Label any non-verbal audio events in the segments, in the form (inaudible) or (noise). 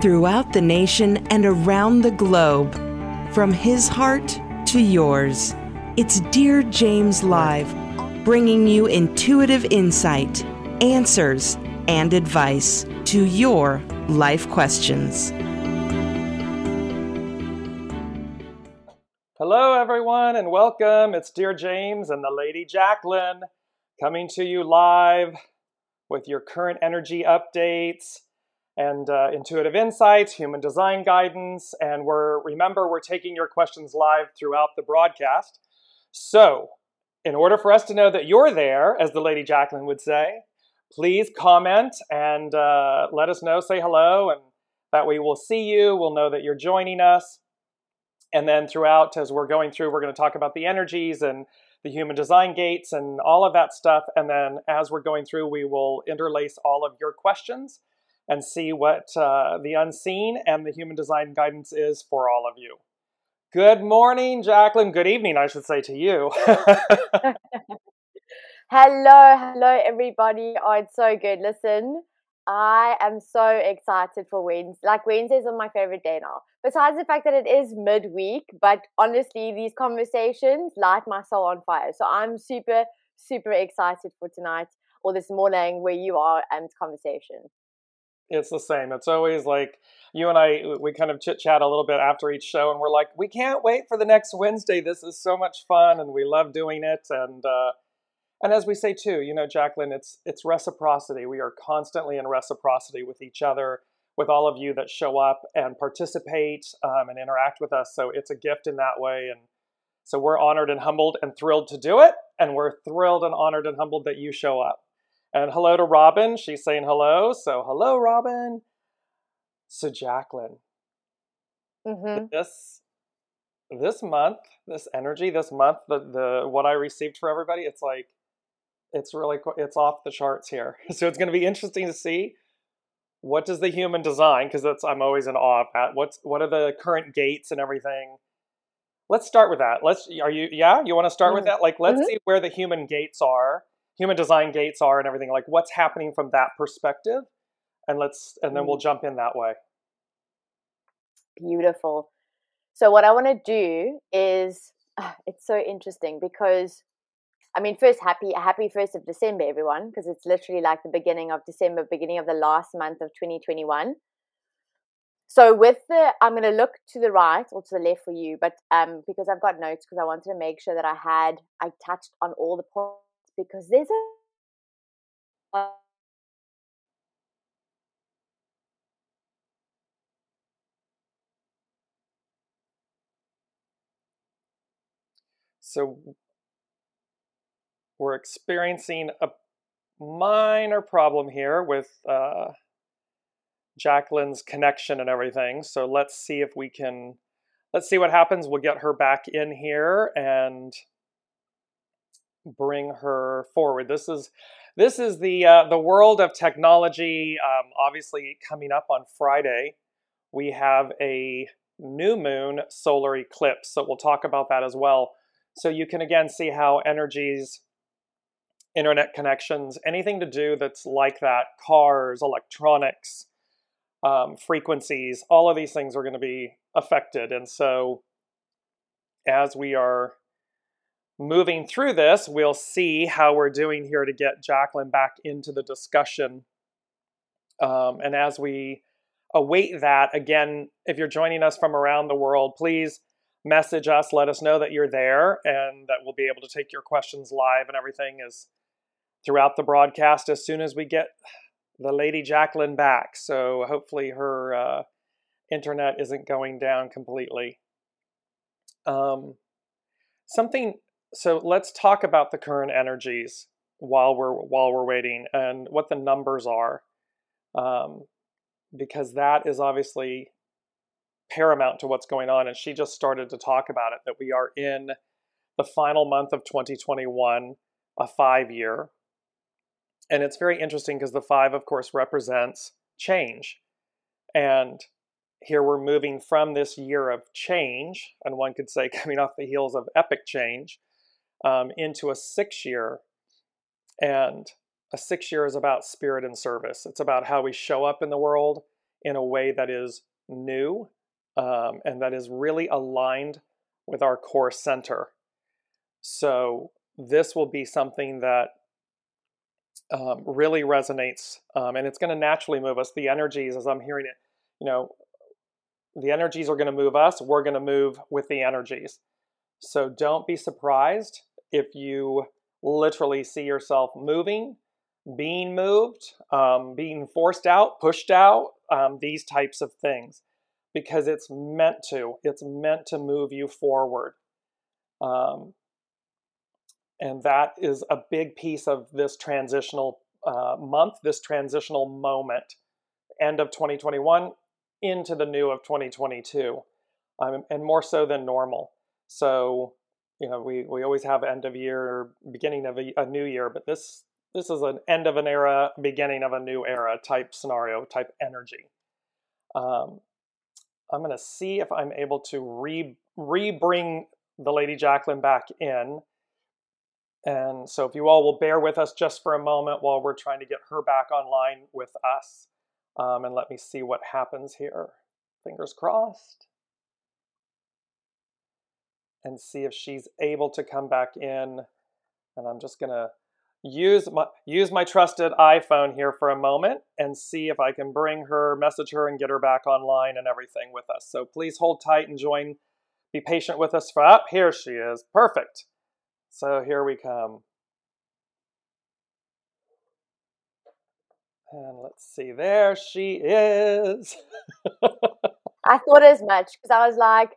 throughout the nation and around the globe. From his heart to yours, it's Dear James Live, bringing you intuitive insight, answers, and advice to your life questions. Hello, everyone, and welcome. It's Dear James and the Lady Jacqueline coming to you live with your current energy updates and uh, intuitive insights, human design guidance, and we're remember we're taking your questions live throughout the broadcast. So, in order for us to know that you're there, as the Lady Jacqueline would say, please comment and uh, let us know. Say hello, and that we'll see you. We'll know that you're joining us. And then throughout, as we're going through, we're going to talk about the energies and the human design gates and all of that stuff. And then as we're going through, we will interlace all of your questions and see what uh, the unseen and the human design guidance is for all of you. Good morning, Jacqueline. Good evening, I should say to you. (laughs) hello, hello, everybody. Oh, it's so good. Listen, I am so excited for Wednesday. Like Wednesdays are my favorite day now. Besides the fact that it is midweek, but honestly, these conversations light my soul on fire. So I'm super, super excited for tonight or this morning where you are and conversation. It's the same. It's always like you and I, we kind of chit chat a little bit after each show, and we're like, we can't wait for the next Wednesday. This is so much fun, and we love doing it. And uh, and as we say too, you know, Jacqueline, it's it's reciprocity. We are constantly in reciprocity with each other, with all of you that show up and participate um, and interact with us. So it's a gift in that way, and so we're honored and humbled and thrilled to do it, and we're thrilled and honored and humbled that you show up. And hello to Robin. She's saying hello. So hello, Robin. So Jacqueline, mm-hmm. this this month, this energy, this month, the the what I received for everybody, it's like it's really it's off the charts here. (laughs) So it's going to be interesting to see what does the human design because that's I'm always in awe of that. What's what are the current gates and everything? Let's start with that. Let's are you yeah, you want to start mm-hmm. with that? Like let's mm-hmm. see where the human gates are, human design gates are and everything. Like what's happening from that perspective? And let's and then we'll mm. jump in that way. Beautiful. So what I want to do is it's so interesting because I mean, first, happy happy first of December, everyone, because it's literally like the beginning of December, beginning of the last month of 2021. So with the, I'm going to look to the right or to the left for you, but um, because I've got notes, because I wanted to make sure that I had, I touched on all the points because there's a So we're experiencing a minor problem here with uh, Jacqueline's connection and everything. So let's see if we can, let's see what happens. We'll get her back in here and bring her forward. This is this is the uh, the world of technology. Um, obviously, coming up on Friday, we have a new moon solar eclipse. So we'll talk about that as well. So you can again see how energies internet connections, anything to do that's like that, cars, electronics, um, frequencies, all of these things are going to be affected. And so, as we are moving through this, we'll see how we're doing here to get Jacqueline back into the discussion. Um, and as we await that, again, if you're joining us from around the world, please message us, let us know that you're there, and that we'll be able to take your questions live and everything is throughout the broadcast as soon as we get the Lady Jacqueline back. So hopefully her uh, internet isn't going down completely. Um, something. So let's talk about the current energies while we're while we're waiting and what the numbers are, um, because that is obviously paramount to what's going on. And she just started to talk about it that we are in the final month of 2021, a five year. And it's very interesting because the five, of course, represents change. And here we're moving from this year of change, and one could say (laughs) coming off the heels of epic change, um, into a six year. And a six year is about spirit and service. It's about how we show up in the world. in a way that is new um, and that is really aligned with our core center. So, this will be something that um, really resonates um, and it's going to naturally move us. The energies, as I'm hearing it, you know, the energies are going to move us, we're going to move with the energies. So, don't be surprised if you literally see yourself moving, being moved, um, being forced out, pushed out, um, these types of things, because it's meant to. It's meant to move you forward. Um, and that is a big piece of this transitional uh, month, this transitional moment, end of 2021 into the new of 2022, um, and more so than normal. So, you know, we, we always have end of year or beginning of a, a new year, but this this is an end of an era, beginning of a new era type scenario, type energy. Um, I'm going to see if I'm able to re re bring the Lady Jacqueline back in. And so, if you all will bear with us just for a moment while we're trying to get her back online with us, um, and let me see what happens here. Fingers crossed. And see if she's able to come back in. And I'm just going to use my use my trusted iPhone here for a moment and see if I can bring her, message her, and get her back online and everything with us. So please hold tight and join. Be patient with us for up. Here she is. Perfect. So here we come. And let's see, there she is. (laughs) I thought as much because I was like,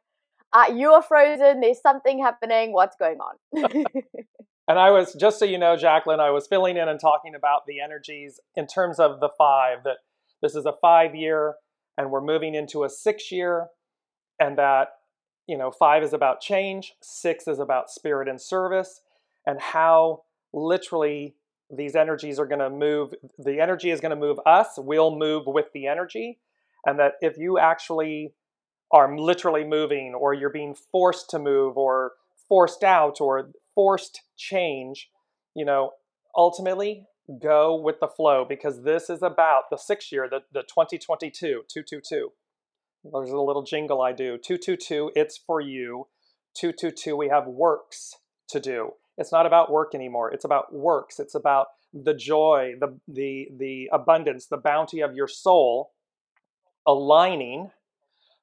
uh, you are frozen. There's something happening. What's going on? (laughs) And I was, just so you know, Jacqueline, I was filling in and talking about the energies in terms of the five, that this is a five year and we're moving into a six year, and that, you know, five is about change, six is about spirit and service, and how literally these energies are going to move. The energy is going to move us, we'll move with the energy. And that if you actually are literally moving or you're being forced to move or forced out or forced change, you know, ultimately go with the flow because this is about the six year, the, the 2022, 222. There's a little jingle I do 222, it's for you. 222, we have works to do. It's not about work anymore. It's about works. It's about the joy, the, the, the abundance, the bounty of your soul aligning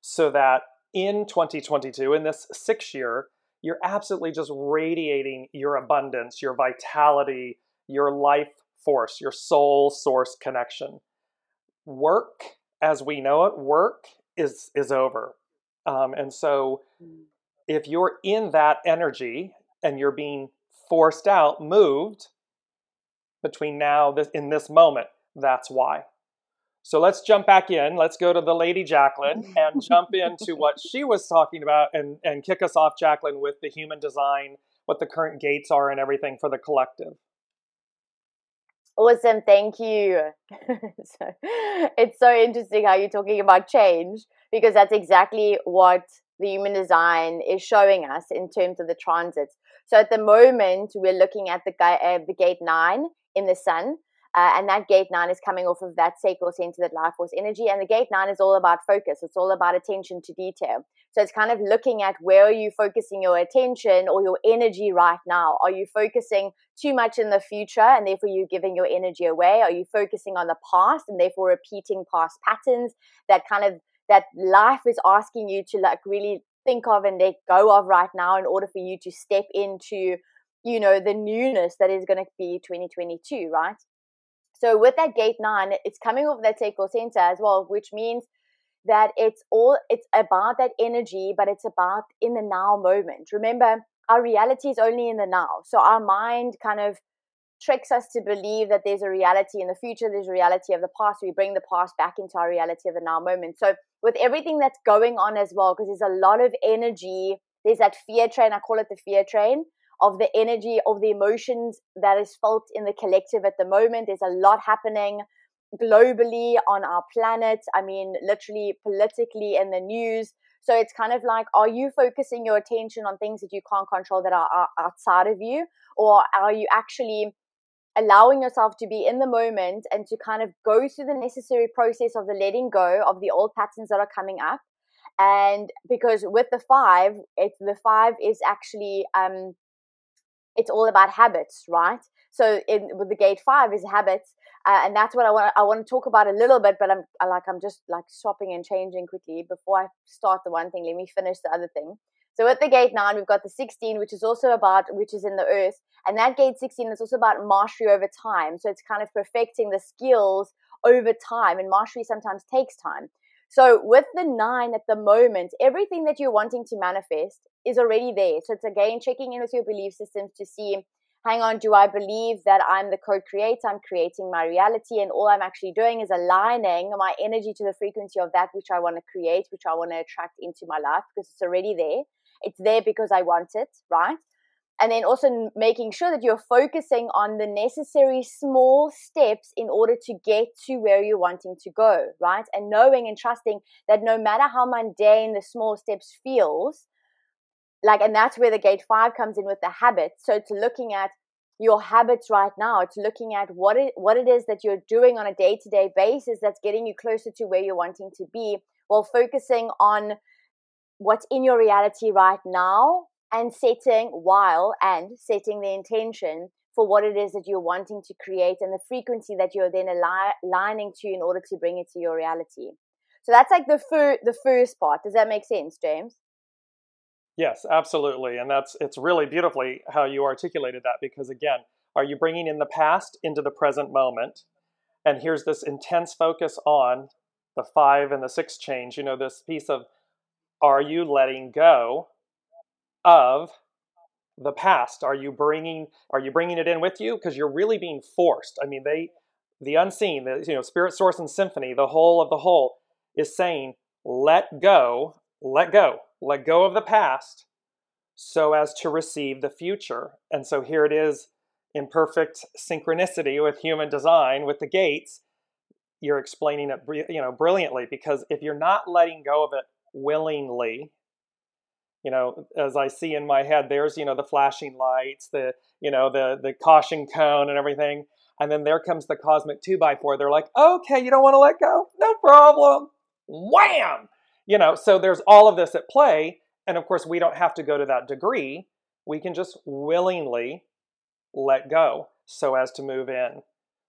so that in 2022, in this six year, you're absolutely just radiating your abundance, your vitality, your life force, your soul source connection. Work, as we know it, work is is over, um, and so mm. if you're in that energy and you're being forced out, moved between now this, in this moment, that's why. So let's jump back in. Let's go to the lady Jacqueline (laughs) and jump into what she was talking about and, and kick us off, Jacqueline, with the human design, what the current gates are, and everything for the collective. Awesome, thank you. (laughs) so, it's so interesting how you're talking about change because that's exactly what the human design is showing us in terms of the transits. So at the moment, we're looking at the, uh, the gate nine in the sun, uh, and that gate nine is coming off of that sacral center, that life force energy. And the gate nine is all about focus. It's all about attention to detail. So it's kind of looking at where are you focusing your attention or your energy right now? Are you focusing too much in the future and therefore you're giving your energy away? Are you focusing on the past and therefore repeating past patterns that kind of that life is asking you to like really think of and let go of right now in order for you to step into you know the newness that is going to be 2022 right so with that gate nine, it's coming off that sacral center as well, which means that it's all it's about that energy, but it's about in the now moment. Remember, our reality is only in the now. So our mind kind of tricks us to believe that there's a reality in the future, there's a reality of the past. We bring the past back into our reality of the now moment. So with everything that's going on as well, because there's a lot of energy, there's that fear train, I call it the fear train of the energy of the emotions that is felt in the collective at the moment. There's a lot happening globally on our planet. I mean, literally politically in the news. So it's kind of like, are you focusing your attention on things that you can't control that are, are outside of you? Or are you actually allowing yourself to be in the moment and to kind of go through the necessary process of the letting go of the old patterns that are coming up and because with the five it's the five is actually um it's all about habits right? So in with the gate five is habits uh, and that's what i want i want to talk about a little bit but i'm I, like i'm just like swapping and changing quickly. Before i start the one thing let me finish the other thing. So at the gate nine we've got the 16 which is also about which is in the earth and that gate 16 is also about mastery over time. So it's kind of perfecting the skills over time and mastery sometimes takes time so with the nine at the moment, everything that you're wanting to manifest is already there. So it's again checking in with your belief systems to see, hang on, do I believe that I'm the co-creator? I'm creating my reality, and all I'm actually doing is aligning my energy to the frequency of that which I want to create, which I want to attract into my life because it's already there. It's there because I want it, right? And then also making sure that you're focusing on the necessary small steps in order to get to where you're wanting to go right? And knowing and trusting that no matter how mundane the small steps feels like and that's where the gate 5 comes in with the habits so to looking at your habits right now to looking at what it what it is that you're doing on a day-to-day basis that's getting you closer to where you're wanting to be while focusing on what's in your reality right now and setting while and setting the intention for what it is that you're wanting to create and the frequency that you're then aligning to in order to bring it to your reality. So that's like the fir- the first part. Does that make sense, James? Yes, absolutely. And that's it's really beautifully how you articulated that because again, are you bringing in the past into the present moment? And here's this intense focus on the 5 and the 6 change, you know, this piece of are you letting go of the past. Are you bringing are you bringing it in with you? Because you're really being forced. I mean they the unseen the you know spirit source and symphony the whole of the whole is saying let go let go let go of the past so as to receive the future. And so here it is in perfect synchronicity with human design with the gates you're explaining it you know brilliantly because if you're not letting go of it willingly you know, as I see in my head, there's, you know, the flashing lights, the, you know, the, the caution cone and everything. And then there comes the cosmic two by four. They're like, okay, you don't want to let go? No problem. Wham! You know, so there's all of this at play. And of course, we don't have to go to that degree. We can just willingly let go so as to move in.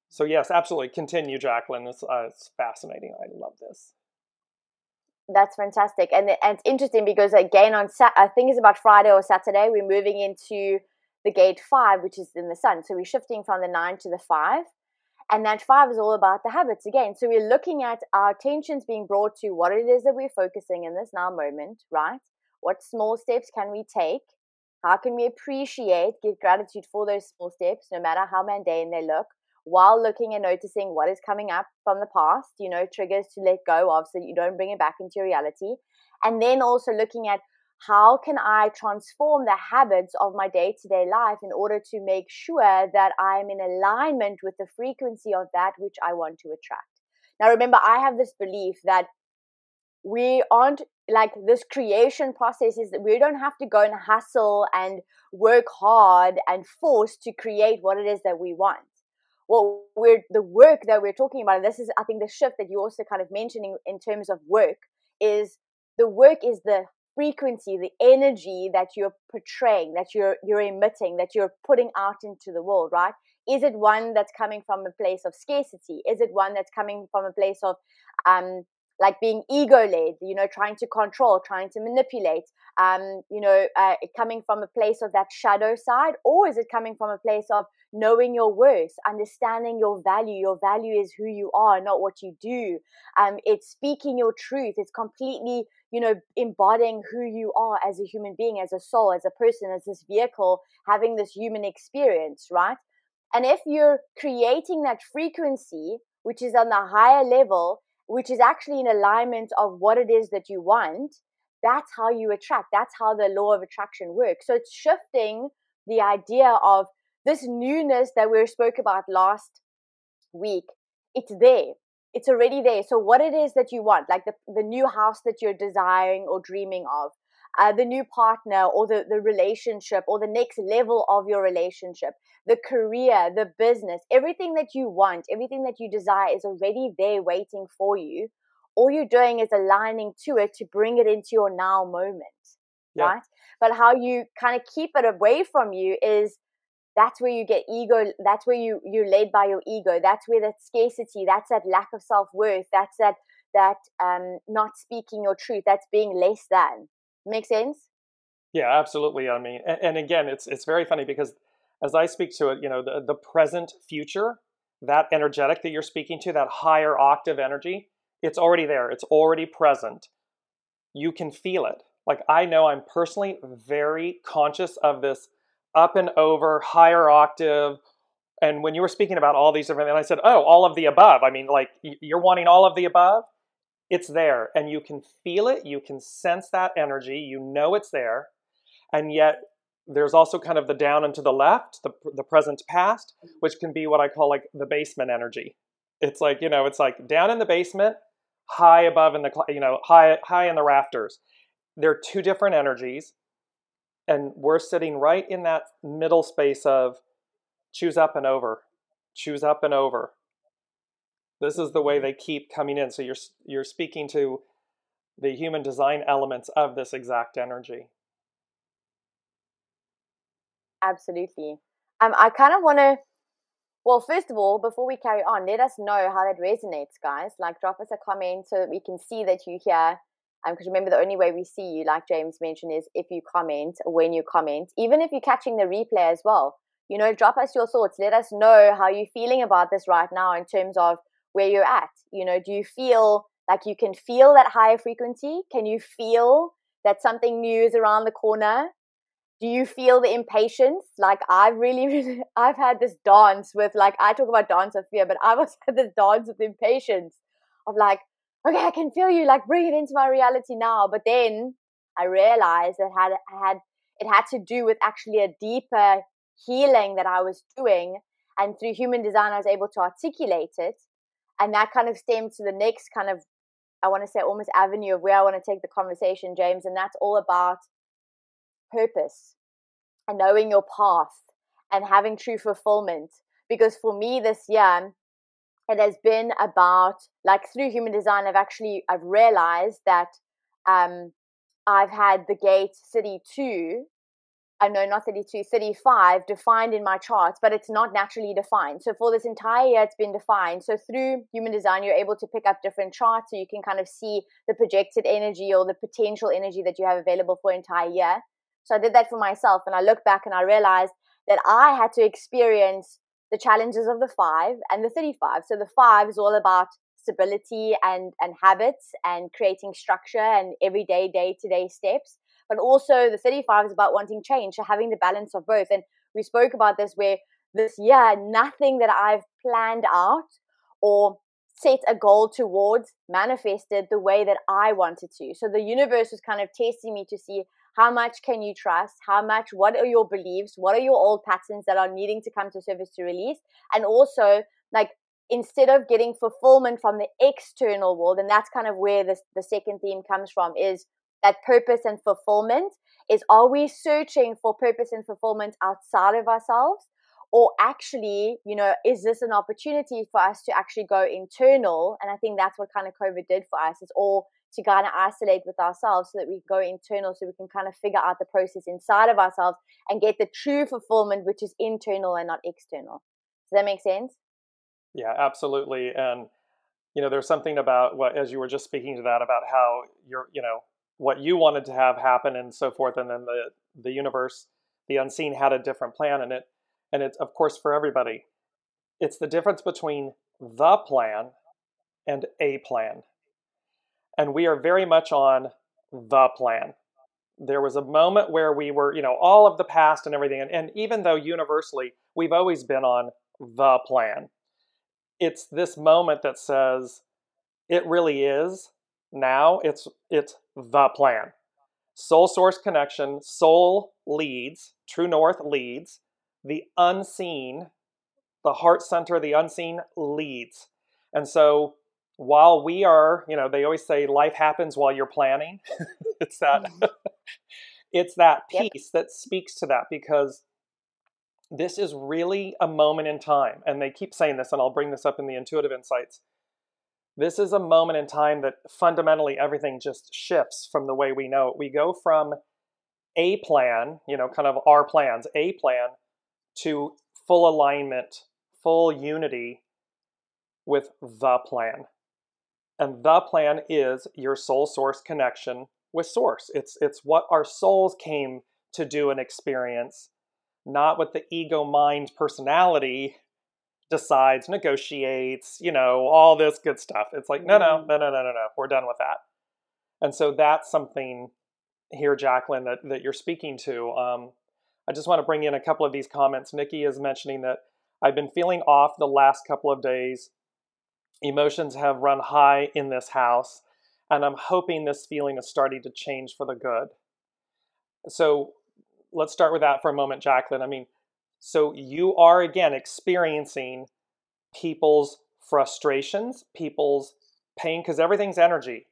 So, yes, absolutely. Continue, Jacqueline. It's, uh, it's fascinating. I love this. That's fantastic, and, and it's interesting because again on Sat, I think it's about Friday or Saturday, we're moving into the gate five, which is in the sun. So we're shifting from the nine to the five, and that five is all about the habits again. So we're looking at our attentions being brought to what it is that we're focusing in this now moment, right? What small steps can we take? How can we appreciate, give gratitude for those small steps, no matter how mundane they look? While looking and noticing what is coming up from the past, you know, triggers to let go of so you don't bring it back into reality. And then also looking at how can I transform the habits of my day to day life in order to make sure that I'm in alignment with the frequency of that which I want to attract. Now, remember, I have this belief that we aren't like this creation process is that we don't have to go and hustle and work hard and force to create what it is that we want what we're the work that we're talking about and this is i think the shift that you also kind of mentioning in terms of work is the work is the frequency the energy that you're portraying that you're you're emitting that you're putting out into the world right? Is it one that's coming from a place of scarcity? Is it one that's coming from a place of um like being ego led, you know, trying to control, trying to manipulate, um, you know, uh, coming from a place of that shadow side, or is it coming from a place of knowing your worth, understanding your value? Your value is who you are, not what you do. Um, it's speaking your truth. It's completely, you know, embodying who you are as a human being, as a soul, as a person, as this vehicle, having this human experience, right? And if you're creating that frequency, which is on the higher level, which is actually in alignment of what it is that you want, that's how you attract. That's how the law of attraction works. So it's shifting the idea of this newness that we spoke about last week. It's there. It's already there. So what it is that you want, like the, the new house that you're desiring or dreaming of, uh, the new partner or the, the relationship or the next level of your relationship, the career, the business, everything that you want, everything that you desire is already there waiting for you. All you're doing is aligning to it to bring it into your now moment, yeah. right? But how you kind of keep it away from you is that's where you get ego that's where you you're led by your ego that's where that scarcity that's that lack of self-worth that's that that um not speaking your truth that's being less than make sense yeah absolutely i mean and, and again it's it's very funny because as i speak to it you know the, the present future that energetic that you're speaking to that higher octave energy it's already there it's already present you can feel it like i know i'm personally very conscious of this up and over, higher octave. And when you were speaking about all these different, and I said, oh, all of the above. I mean, like you're wanting all of the above. It's there, and you can feel it. You can sense that energy. You know it's there, and yet there's also kind of the down and to the left, the the present past, which can be what I call like the basement energy. It's like you know, it's like down in the basement, high above in the you know high high in the rafters. They're two different energies and we're sitting right in that middle space of choose up and over choose up and over this is the way they keep coming in so you're you're speaking to the human design elements of this exact energy absolutely um i kind of want to well first of all before we carry on let us know how that resonates guys like drop us a comment so that we can see that you hear because um, remember, the only way we see you, like James mentioned, is if you comment when you comment, even if you're catching the replay as well. You know, drop us your thoughts. Let us know how you're feeling about this right now in terms of where you're at. You know, do you feel like you can feel that higher frequency? Can you feel that something new is around the corner? Do you feel the impatience? Like I've really, (laughs) really I've had this dance with like I talk about dance of fear, but I've also had this dance with impatience of like, okay, I can feel you, like bring it into my reality now. But then I realized that had had it had to do with actually a deeper healing that I was doing, and through human design, I was able to articulate it, and that kind of stemmed to the next kind of I want to say almost avenue of where I want to take the conversation, James, and that's all about purpose and knowing your path and having true fulfillment. Because for me this year, it has been about like through human design i've actually i've realized that um i've had the gate 32 I know not 32, 35 defined in my charts, but it's not naturally defined. So for this entire year, it's been defined. So through human design, you're able to pick up different charts so you can kind of see the projected energy or the potential energy that you have available for entire year. So I did that for myself and I look back and I realized that I had to experience the challenges of the five and the 35. So the five is all about stability and, and habits and creating structure and everyday, day to day steps. But also the 35 is about wanting change, so having the balance of both. And we spoke about this where this year, nothing that I've planned out or set a goal towards manifested the way that I wanted to. So the universe was kind of testing me to see how much can you trust how much what are your beliefs what are your old patterns that are needing to come to surface to release and also like instead of getting fulfillment from the external world and that's kind of where this, the second theme comes from is that purpose and fulfillment is are we searching for purpose and fulfillment outside of ourselves? Or actually you know is this an opportunity for us to actually go internal? And i think that's what kind of covid did for us is all to kind of isolate with ourselves so that we go internal so we can kind of figure out the process inside of ourselves and get the true fulfillment which is internal and not external. Does that make sense? Yeah absolutely. And you know there's something about what as you were just speaking to that about how you're you know what you wanted to have happen and so forth and then the the universe the unseen had a different plan in it and it's of course for everybody it's the difference between the plan and a plan and we are very much on the plan. There was a moment where we were, you know, all of the past and everything, and, and even though universally we've always been on the plan, it's this moment that says it really is now. It's it's the plan. Soul source connection, soul leads, true north leads, the unseen, the heart center, the unseen leads. And so while we are, you know, they always say life happens while you're planning. (laughs) it's that, mm-hmm. (laughs) it's that piece yep. that speaks to that because this is really a moment in time. And they keep saying this, and I'll bring this up in the intuitive insights. This is a moment in time that fundamentally everything just shifts from the way we know it. We go from a plan, you know, kind of our plans, a plan, to full alignment, full unity with the plan. And the plan is your soul source connection with source. It's it's what our souls came to do and experience, not what the ego mind personality decides, negotiates, you know, all this good stuff. It's like, no, no, mm-hmm. no, no, no, no, no. We're done with that. And so that's something here, Jacqueline, that, that you're speaking to. Um, I just want to bring in a couple of these comments. Nikki is mentioning that I've been feeling off the last couple of days. Emotions have run high in this house, and I'm hoping this feeling is starting to change for the good. So let's start with that for a moment, Jacqueline. I mean, so you are again experiencing people's frustrations, people's pain, because everything's energy.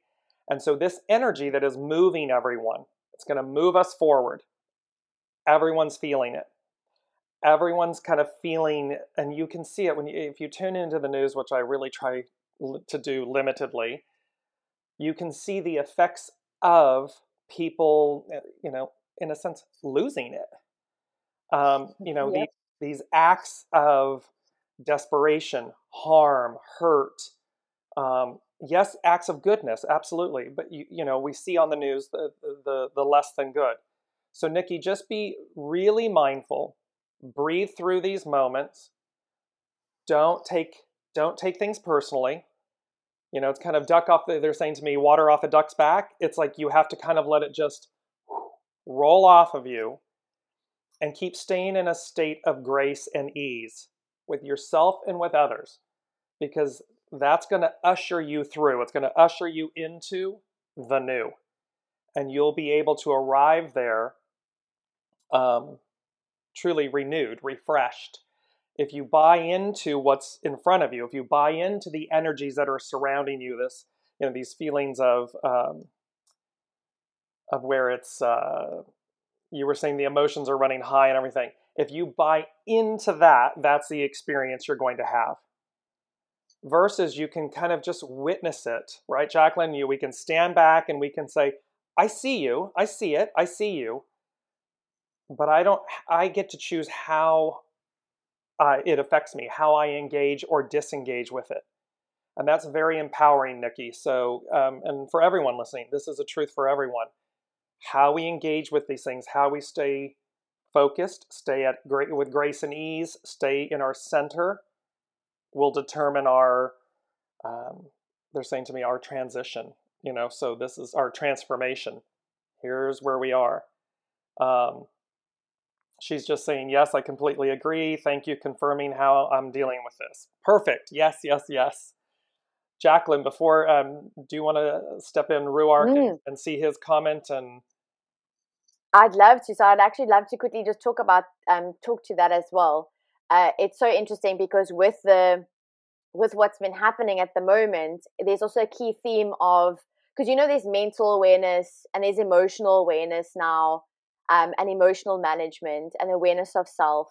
And so this energy that is moving everyone, it's going to move us forward. Everyone's feeling it. Everyone's kind of feeling, and you can see it when you, if you tune into the news, which I really try to do limitedly, you can see the effects of people, eh, you know, in a sense, losing it. Um, you know, yep. these, these acts of desperation, harm, hurt, um, yes, acts of goodness, absolutely. But you, you know, we see on the news the, the, the less than good. So Nikki, just be really mindful. Breathe through these moments. Don't take don't take things personally. You know, it's kind of duck off. The, they're saying to me, water off a duck's back. It's like you have to kind of let it just roll off of you and keep staying in a state of grace and ease with yourself and with others because that's going to usher you through. It's going to usher you into the new. And you'll be able to arrive there um, truly renewed, refreshed. If you buy into what's in front of you, if you buy into the energies that are surrounding you, this, you know, these feelings of, um, of where it's, uh, you were saying the emotions are running high and everything. If you buy into that, that's the experience you're going to have versus you can kind of just witness it, right, Jacqueline? You we can stand back and we can say, "I see you, I see it, I see you," but I don't. I get to choose how uh, it affects me, how I engage or disengage with it, and that's very empowering, Nikki. So, um, and for everyone listening, this is a truth for everyone. How we engage with these things, how we stay focused, stay at great with grace and ease, stay in our center will determine our um, they're saying to me our transition you know so this is our transformation. Here's where we are. Um, she's just saying yes i completely agree. Thank you confirming how i'm dealing with this. Perfect. Yes yes yes. Jacqueline before um, do you want to step in ruark mm. and, and see his comment and I'd love to. So I'd actually love to quickly just talk about um talk to that as well uh, it's so interesting because with the with what's been happening at the moment, there's also a key theme of because you know there's mental awareness and there's emotional awareness now, um, and emotional management and awareness of self,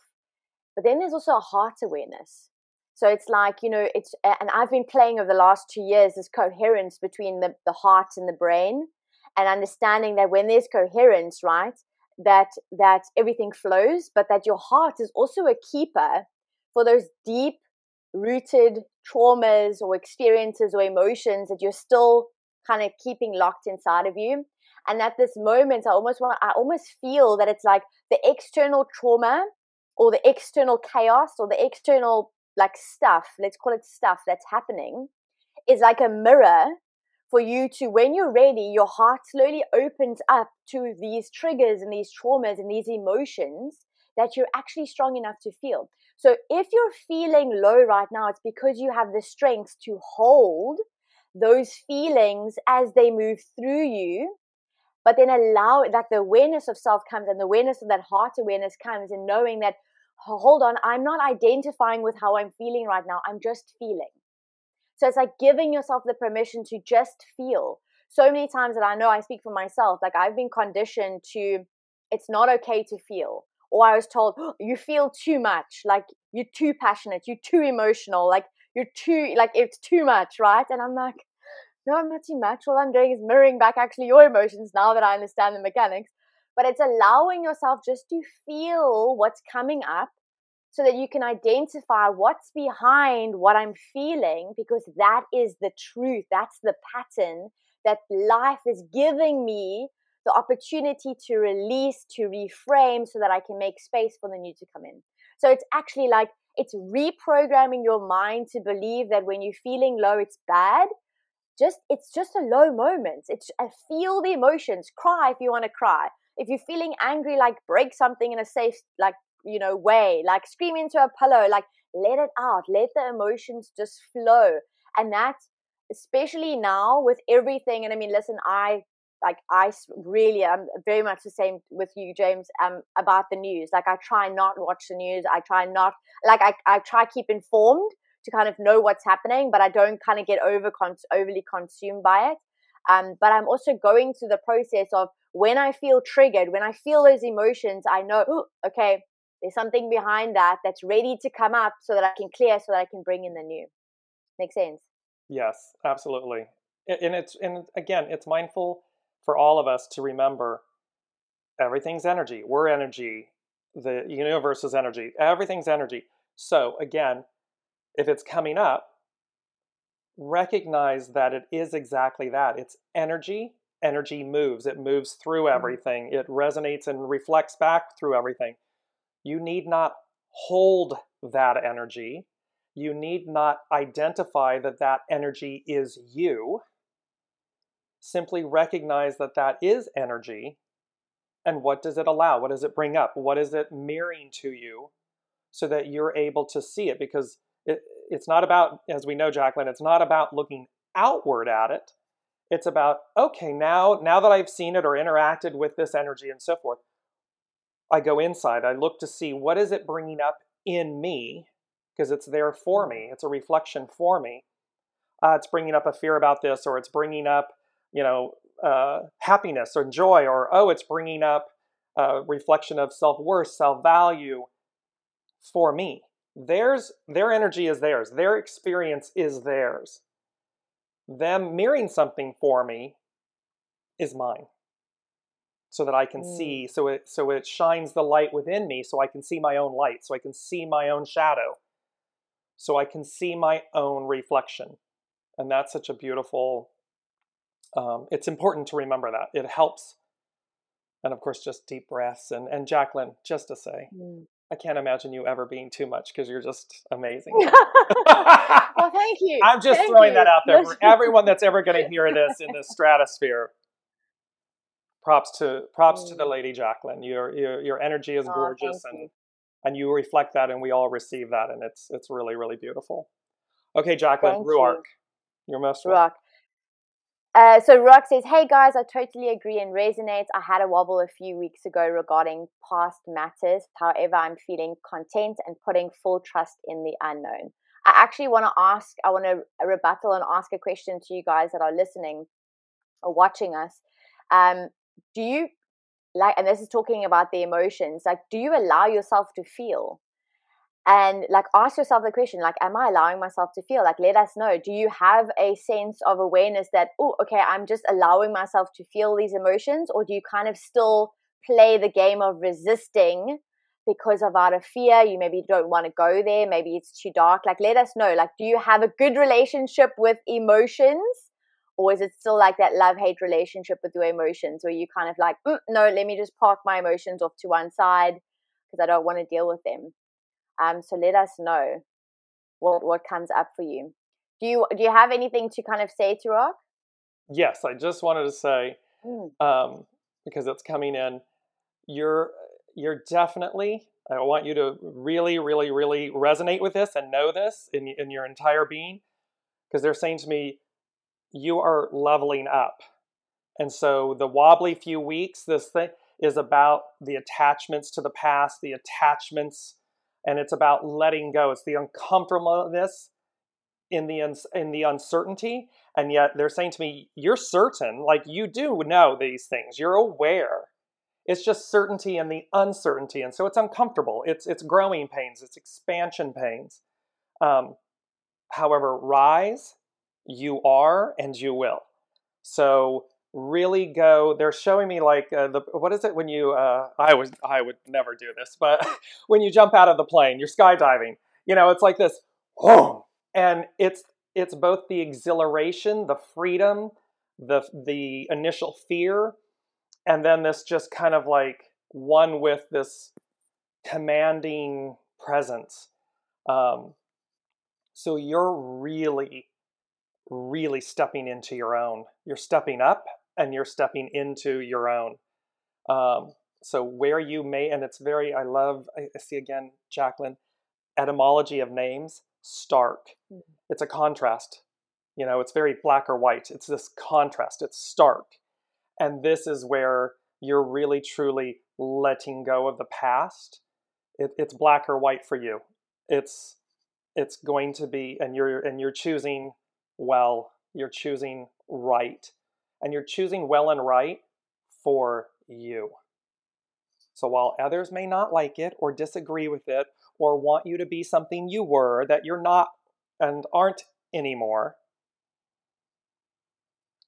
but then there's also a heart awareness. So it's like you know it's and I've been playing over the last two years this coherence between the the heart and the brain, and understanding that when there's coherence, right, that that everything flows but that your heart is also a keeper for those deep rooted traumas or experiences or emotions that you're still kind of keeping locked inside of you. And at this moment i almost want i almost feel that it's like the external trauma or the external chaos or the external like stuff let's call it stuff that's happening is like a mirror for you to, when you're ready, your heart slowly opens up to these triggers and these traumas and these emotions that you're actually strong enough to feel. So if you're feeling low right now, it's because you have the strength to hold those feelings as they move through you, but then allow that the awareness of self comes and the awareness of that heart awareness comes and knowing that, hold on, I'm not identifying with how I'm feeling right now. I'm just feeling. So it's like giving yourself the permission to just feel. so many times that I know I speak for myself, like I've been conditioned to, it's not okay to feel. Or I was told, oh, you feel too much, like you're too passionate, you're too emotional, like you're too, like it's too much, right? And I'm like, no, I'm not too much. All I'm doing is mirroring back actually your emotions now that I understand the mechanics. But it's allowing yourself just to feel what's coming up so that you can identify what's behind what I'm feeling because that is the truth. That's the pattern that life is giving me the opportunity to release, to reframe so that I can make space for the new to come in. So it's actually like it's reprogramming your mind to believe that when you're feeling low, it's bad. Just it's just a low moment. It's I feel the emotions. Cry if you want to cry. If you're feeling angry, like break something in a safe, like you know, way. Like scream into a pillow. Like let it out. Let the emotions just flow. And that, especially now with everything. And I mean, listen, I like I really am very much the same with you, James, um, about the news. Like I try not watch the news. I try not like I I try keep informed to kind of know what's happening, but I don't kind of get over overly consumed by it. Um, but I'm also going through the process of when I feel triggered, when I feel those emotions, I know, okay, there's something behind that that's ready to come up so that I can clear, so that I can bring in the new. Make sense? Yes, absolutely. And it's and again, it's mindful for all of us to remember everything's energy. We're energy. The universe is energy. Everything's energy. So again, if it's coming up, recognize that it is exactly that. It's energy. Energy moves. It moves through mm-hmm. everything. It resonates and reflects back through everything. You need not hold that energy. You need not identify that that energy is you simply recognize that that is energy and what does it allow? What does it bring up? What is it mirroring to you so that you're able to see it? Because it, it's not about, as we know, Jacqueline, it's not about looking outward at it. It's about, okay, now, now that I've seen it or interacted with this energy and so forth, I go inside. I look to see what is it bringing up in me because it's there for me. It's a reflection for me. Uh, it's bringing up a fear about this, or it's bringing up you know, uh, happiness or joy, or oh, it's bringing up a reflection of self worth, self value for me. Theirs, their energy is theirs. Their experience is theirs. Them mirroring something for me is mine, so that I can mm. see. So it so it shines the light within me, so I can see my own light. So I can see my own shadow. So I can see my own reflection, and that's such a beautiful um, it's important to remember that. It helps. And of course, just deep breaths. And, and Jacqueline, just to say, mm. I can't imagine you ever being too much because you're just amazing. (laughs) well, thank you. I'm just thank throwing you. that out there for everyone that's ever going (laughs) to hear this in the stratosphere. Props to props mm. to the mm. lady Jacqueline. Your your your energy is oh, gorgeous, and you. and you reflect that, and we all receive that, and it's it's really really beautiful. Okay, Jacqueline, thank Ruark, you. you're most Ruark. Uh, so Rock says, "Hey guys, I totally agree and resonate. I had a wobble a few weeks ago regarding past matters. However, I'm feeling content and putting full trust in the unknown. I actually want to ask, I want to rebuttal and ask a question to you guys that are listening or watching us. Um, do you like, and this is talking about the emotions. Like, do you allow yourself to feel? and like ask yourself the question like am i allowing myself to feel? Like let us know. Do you have a sense of awareness that oh okay i'm just allowing myself to feel these emotions or do you kind of still play the game of resisting because of out of fear? You maybe don't want to go there maybe it's too dark. Like let us know. Like do you have a good relationship with emotions or is it still like that love hate relationship with your emotions where you kind of like mm, no let me just park my emotions off to one side because i don't want to deal with them um, so let us know what what comes up for you. Do you do you have anything to kind of say to Rock? Yes, I just wanted to say mm. um, because it's coming in. You're you're definitely. I want you to really, really, really resonate with this and know this in in your entire being, because they're saying to me, you are leveling up, and so the wobbly few weeks, this thing is about the attachments to the past, the attachments and it's about letting go. It's the uncomfortableness in the in the uncertainty and yet they're saying to me you're certain like you do know these things. You're aware. It's just certainty and the uncertainty and so it's uncomfortable. It's it's growing pains. It's expansion pains. Um, however rise you are and you will. So really go they're showing me like uh, the what is it when you uh, i was i would never do this but (laughs) when you jump out of the plane you're skydiving you know it's like this oh and it's it's both the exhilaration the freedom the the initial fear and then this just kind of like one with this commanding presence. Um, so you're really really stepping into your own you're stepping up and you're stepping into your own. Um, so where you may, and it's very, I love, I see again, Jacqueline, etymology of names, stark. Mm-hmm. It's a contrast. You know, it's very black or white. It's this contrast. It's stark. And this is where you're really truly letting go of the past. It, it's black or white for you. It's it's going to be, and you're and you're choosing well. You're choosing right and you're choosing well and right for you. So while others may not like it or disagree with it or want you to be something you were that you're not and aren't anymore,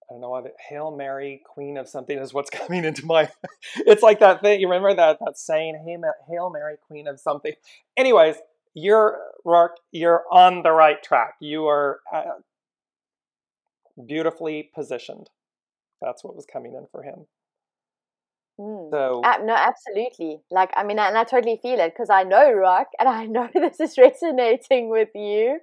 I don't know what Hail Mary, Queen of something is what's (laughs) coming into my. (laughs) it's like that thing. You remember that that saying, Hail Mary, Queen of something. Anyways, you're you're on the right track. You are uh, beautifully positioned that's what was coming in for him. Mm. So uh, no, absolutely. Like I mean, and I totally feel it because I know Rock, and I know (laughs) this is resonating with you,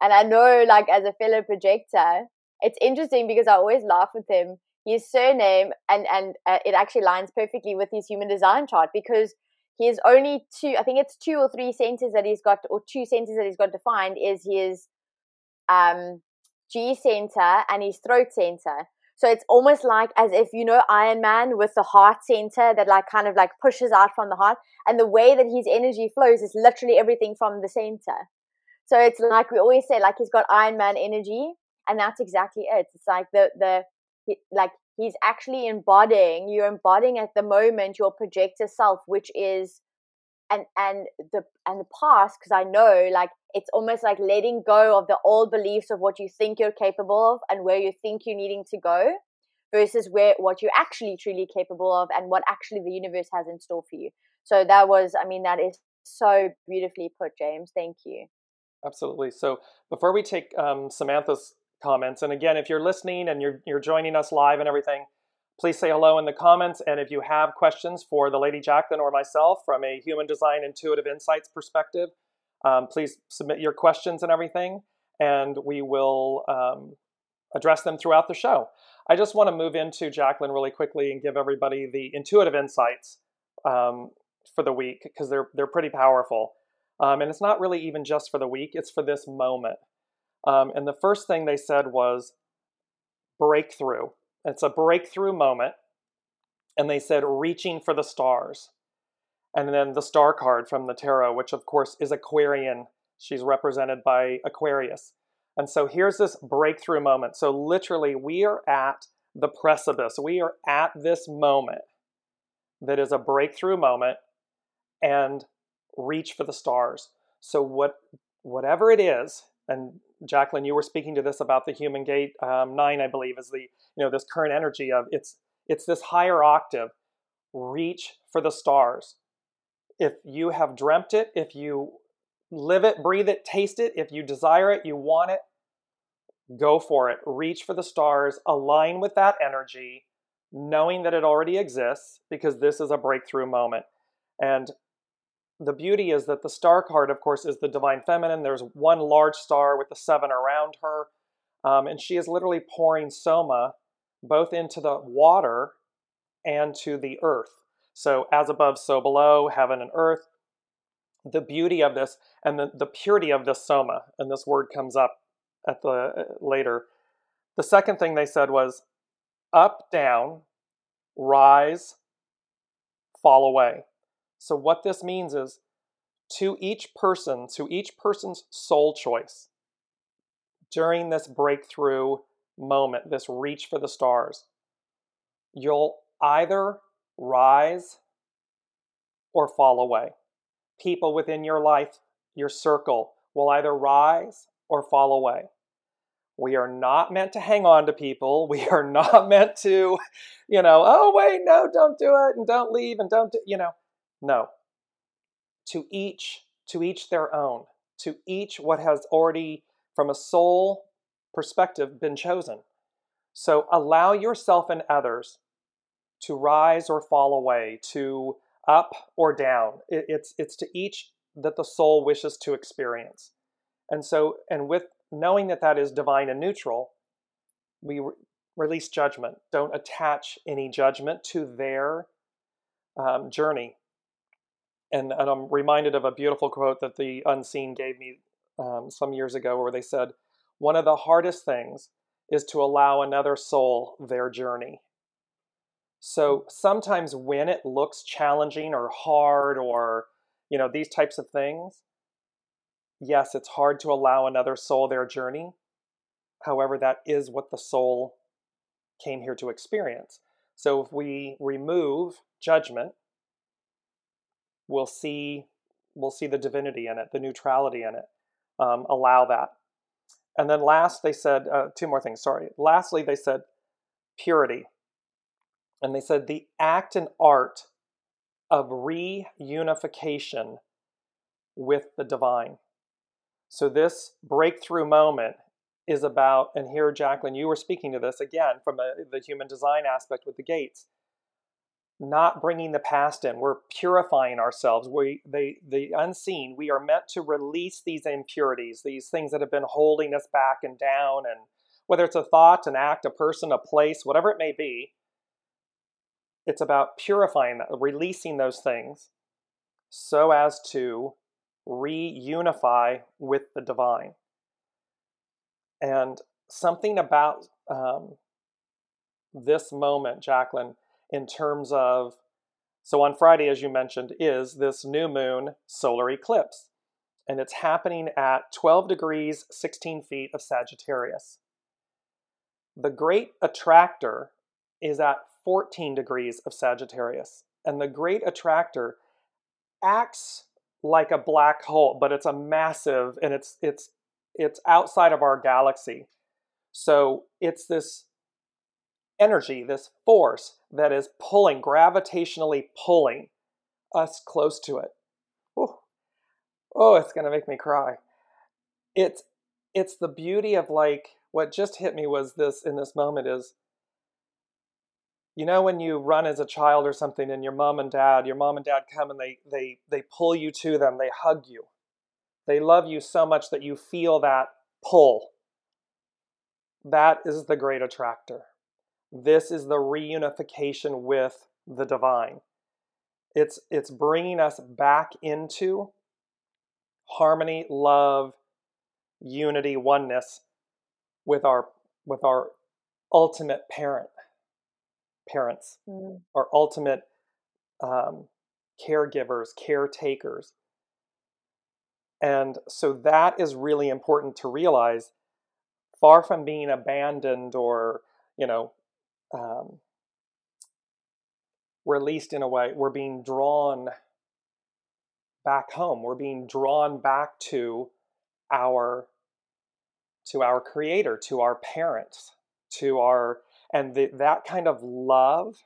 and I know, like as a fellow projector, it's interesting because I always laugh with him. His surname, and and uh, it actually lines perfectly with his human design chart because he's only two. I think it's two or three centers that he's got, or two centers that he's got defined is his um G center and his throat center. So it's almost like as if, you know, Iron Man with the heart center that like kind of like pushes out from the heart. And the way that his energy flows is literally everything from the center. So it's like we always say, like he's got Iron Man energy. And that's exactly it. It's like the, the, like he's actually embodying, you're embodying at the moment your projector self, which is and and the and the past because i know like it's almost like letting go of the old beliefs of what you think you're capable of and where you think you're needing to go versus where what you're actually truly capable of and what actually the universe has in store for you. So that was i mean that is so beautifully put james. Thank you. Absolutely. So before we take um, samantha's comments and again if you're listening and you're you're joining us live and everything Please say hello in the comments. And if you have questions for the Lady Jacqueline or myself from a human design intuitive insights perspective, um, please submit your questions and everything, and we will um, address them throughout the show. I just want to move into Jacqueline really quickly and give everybody the intuitive insights um, for the week because they're they're pretty powerful. Um, and it's not really even just for the week; it's for this moment. Um, and the first thing they said was breakthrough. It's a breakthrough moment. And they said, reaching for the stars. And then the star card from the tarot, which of course is Aquarian. She's represented by Aquarius. And so here's this breakthrough moment. So literally, we are at the precipice. We are at this moment that is a breakthrough moment and reach for the stars. So what whatever it is, and Jacqueline, you were speaking to this about the human gate um, nine, I believe, is the you know this current energy of it's it's this higher octave. Reach for the stars. If you have dreamt it, if you live it, breathe it, taste it, if you desire it, you want it, go for it. Reach for the stars. Align with that energy, knowing that it already exists, because this is a breakthrough moment. And the beauty is that the star card, of course, is the divine feminine. There's one large star with the seven around her. Um, and she is literally pouring soma both into the water and to the earth. So, as above, so below, heaven and earth. The beauty of this and the, the purity of this soma, and this word comes up at the uh, later. The second thing they said was up, down, rise, fall away. So, what this means is to each person, to each person's soul choice, during this breakthrough moment, this reach for the stars, you'll either rise or fall away. People within your life, your circle, will either rise or fall away. We are not meant to hang on to people. (laughs) We are not meant to, you know, oh, wait, no, don't do it and don't leave and don't, do, you know, no. To each, to each their own, to each what has already, from a soul perspective, been chosen. So allow yourself and others to rise or fall away, to up or down. it's, it's to each that the soul wishes to experience. And so, and with knowing that that is divine and neutral, we re- release judgment. Don't attach any judgment to their um, journey. And, and, I'm reminded of a beautiful quote that the Unseen gave me um, some years ago, where they said, One of the hardest things is to allow another soul their journey. So sometimes when it looks challenging or hard or you know these types of things, yes, it's hard to allow another soul their journey. However, that is what the soul came here to experience. So if we remove judgment, we'll see we'll see the divinity in it, the neutrality in it. Um, allow that. And then last, they said uh, two more things. Sorry. Lastly, they said purity, and they said the act and art of reunification with the divine. So, this breakthrough moment is about, and here, Jacqueline, you were speaking to this again from a, the human design aspect with the gates, not bringing the past in. We're purifying ourselves. We, they, the unseen, we are meant to release these impurities, these things that have been holding us back and down, and whether it's a thought, an act, a person, a place, whatever it may be, it's about purifying that, releasing those things so as to reunify with the divine. And something about um, this moment, Jacqueline, in terms of so on Friday, as you mentioned, is this new moon solar eclipse. And it's happening at 12 degrees, 16 feet of Sagittarius. The great attractor is at 14 degrees of Sagittarius. And the great attractor acts like a black hole, but it's a massive and it's it's it's outside of our galaxy. So it's this energy, this force that is pulling, gravitationally pulling us close to it. Ooh. Oh, it's gonna make me cry. It's it's the beauty of like what just hit me was this in this moment is you know when you run as a child or something and your mom and dad your mom and dad come and they they they pull you to them they hug you they love you so much that you feel that pull that is the great attractor this is the reunification with the divine it's it's bringing us back into harmony love unity oneness with our with our ultimate parent parents, mm. our ultimate um, caregivers, caretakers. And so that is really important to realize. Far from being abandoned or, you know, um, released in a way, we're being drawn back home. We're being drawn back to our to our creator, to our parents, to our and the, that kind of love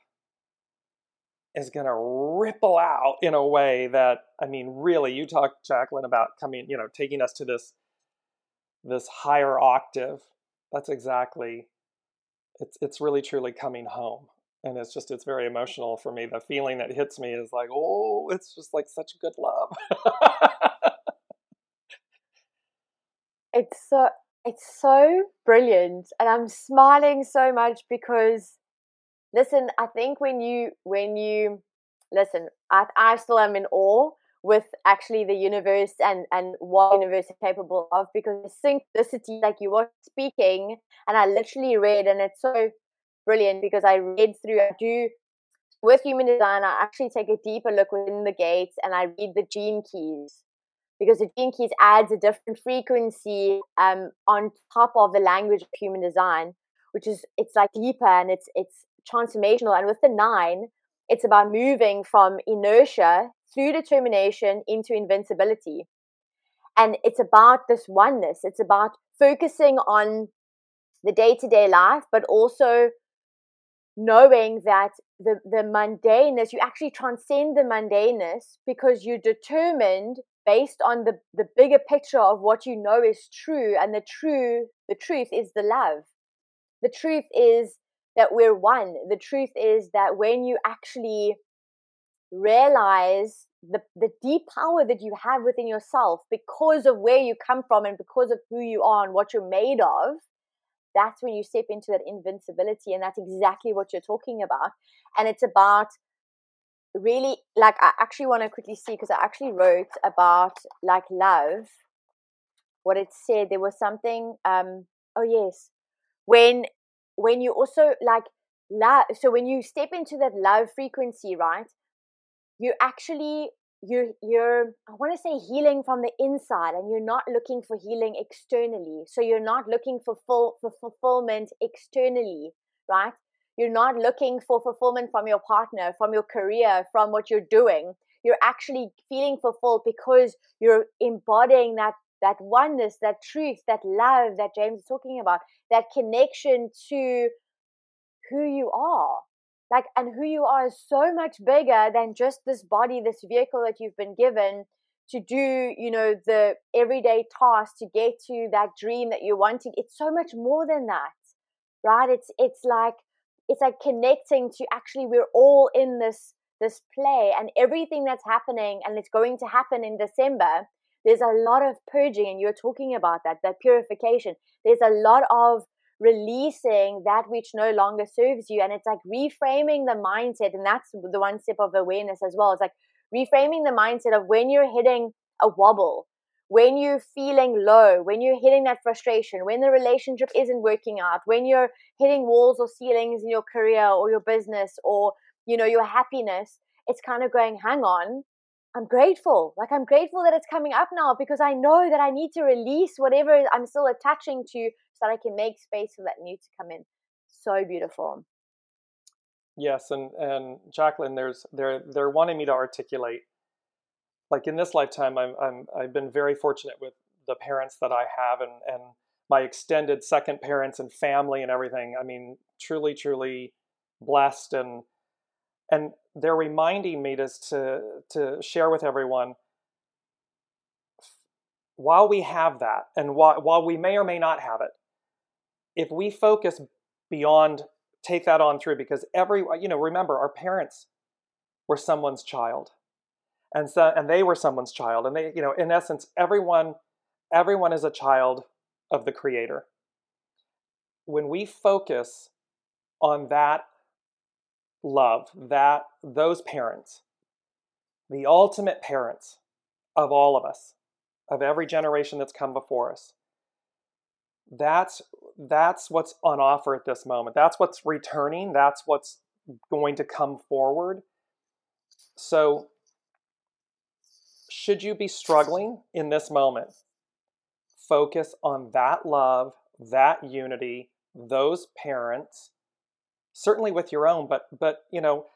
is going to ripple out in a way that i mean really you talked jacqueline about coming you know taking us to this this higher octave that's exactly it's it's really truly coming home and it's just it's very mm. emotional for me. The feeling that hits me is like oh it's just like such good love. It's so it's so brilliant and i'm smiling so much because listen i think when you when you listen i, I still am in awe with actually the universe and and what universe is capable of because the synchronicity like you were speaking and i literally read and it's so brilliant because i read through i do with human design i actually take a deeper look within the gates and i read the gene keys because the gene keys adds a different frequency um, on top of the language of human design, which is it's like deeper and it's it's transformational. And with the nine, it's about moving from inertia through determination into invincibility. And it's about this oneness. It's about focusing on the day to day life, but also knowing that the, the mundaneness, you actually transcend the mundaneness because you're determined based on the, the bigger picture of what you know is true. And the true, the truth is the love. The truth is that we're one. The truth is that when you actually realize the, the deep power that you have within yourself because of where you come from and because of who you are and what you're made of, that's when you step into that invincibility. And that's exactly what you're talking about. And it's about really, like, I actually want to quickly see because I actually wrote about like love, what it said. There was something, um, oh, yes. When when you also like love so when you step into that love frequency right you actually you're you're i want to say healing from the inside and you're not looking for healing externally. So you're not looking for full for fulfillment externally right? You're not looking for fulfillment from your partner from your career from what you're doing. You're actually feeling fulfilled because you're embodying that that oneness that truth that love that james is talking about that connection to who you are like and who you are is so much bigger than just this body this vehicle that you've been given to do you know the everyday tasks to get to that dream that you're wanting. It's so much more than that right? It's it's like it's like connecting to actually we're all in this this play and everything that's happening and it's going to happen in december there's a lot of purging and you're talking about that that purification. There's a lot of releasing that which no longer serves you. And it's like reframing the mindset. And that's the one step of awareness as well. It's like reframing the mindset of when you're hitting a wobble, when you're feeling low, when you're hitting that frustration, when the relationship isn't working out, when you're hitting walls or ceilings in your career or your business or, you know, your happiness, it's kind of going, hang on, I'm grateful. Like I'm grateful that it's coming up now because I know that I need to release whatever I'm still attaching to so that I can make space for that new to come in. So beautiful. Yes, and and Jacqueline, there's they're they're wanting me to articulate. Like in this lifetime, I'm I'm I've been very fortunate with the parents that I have, and and my extended second parents and family and everything. I mean, truly, truly blessed, and and they're reminding me to to to share with everyone while we have that, and while, while we may or may not have it, if we focus beyond take that on through because every you know remember our parents were someone's child. And so and they were someone's child and they you know in essence everyone everyone is a child of the creator. When we focus on that love that those parents the ultimate parents of all of us of every generation that's come before us that's that's what's on offer at this moment. That's what's returning. That's what's going to come forward. So, should you be struggling in this moment, focus on that love, that unity, those parents, certainly with your own, but but you know,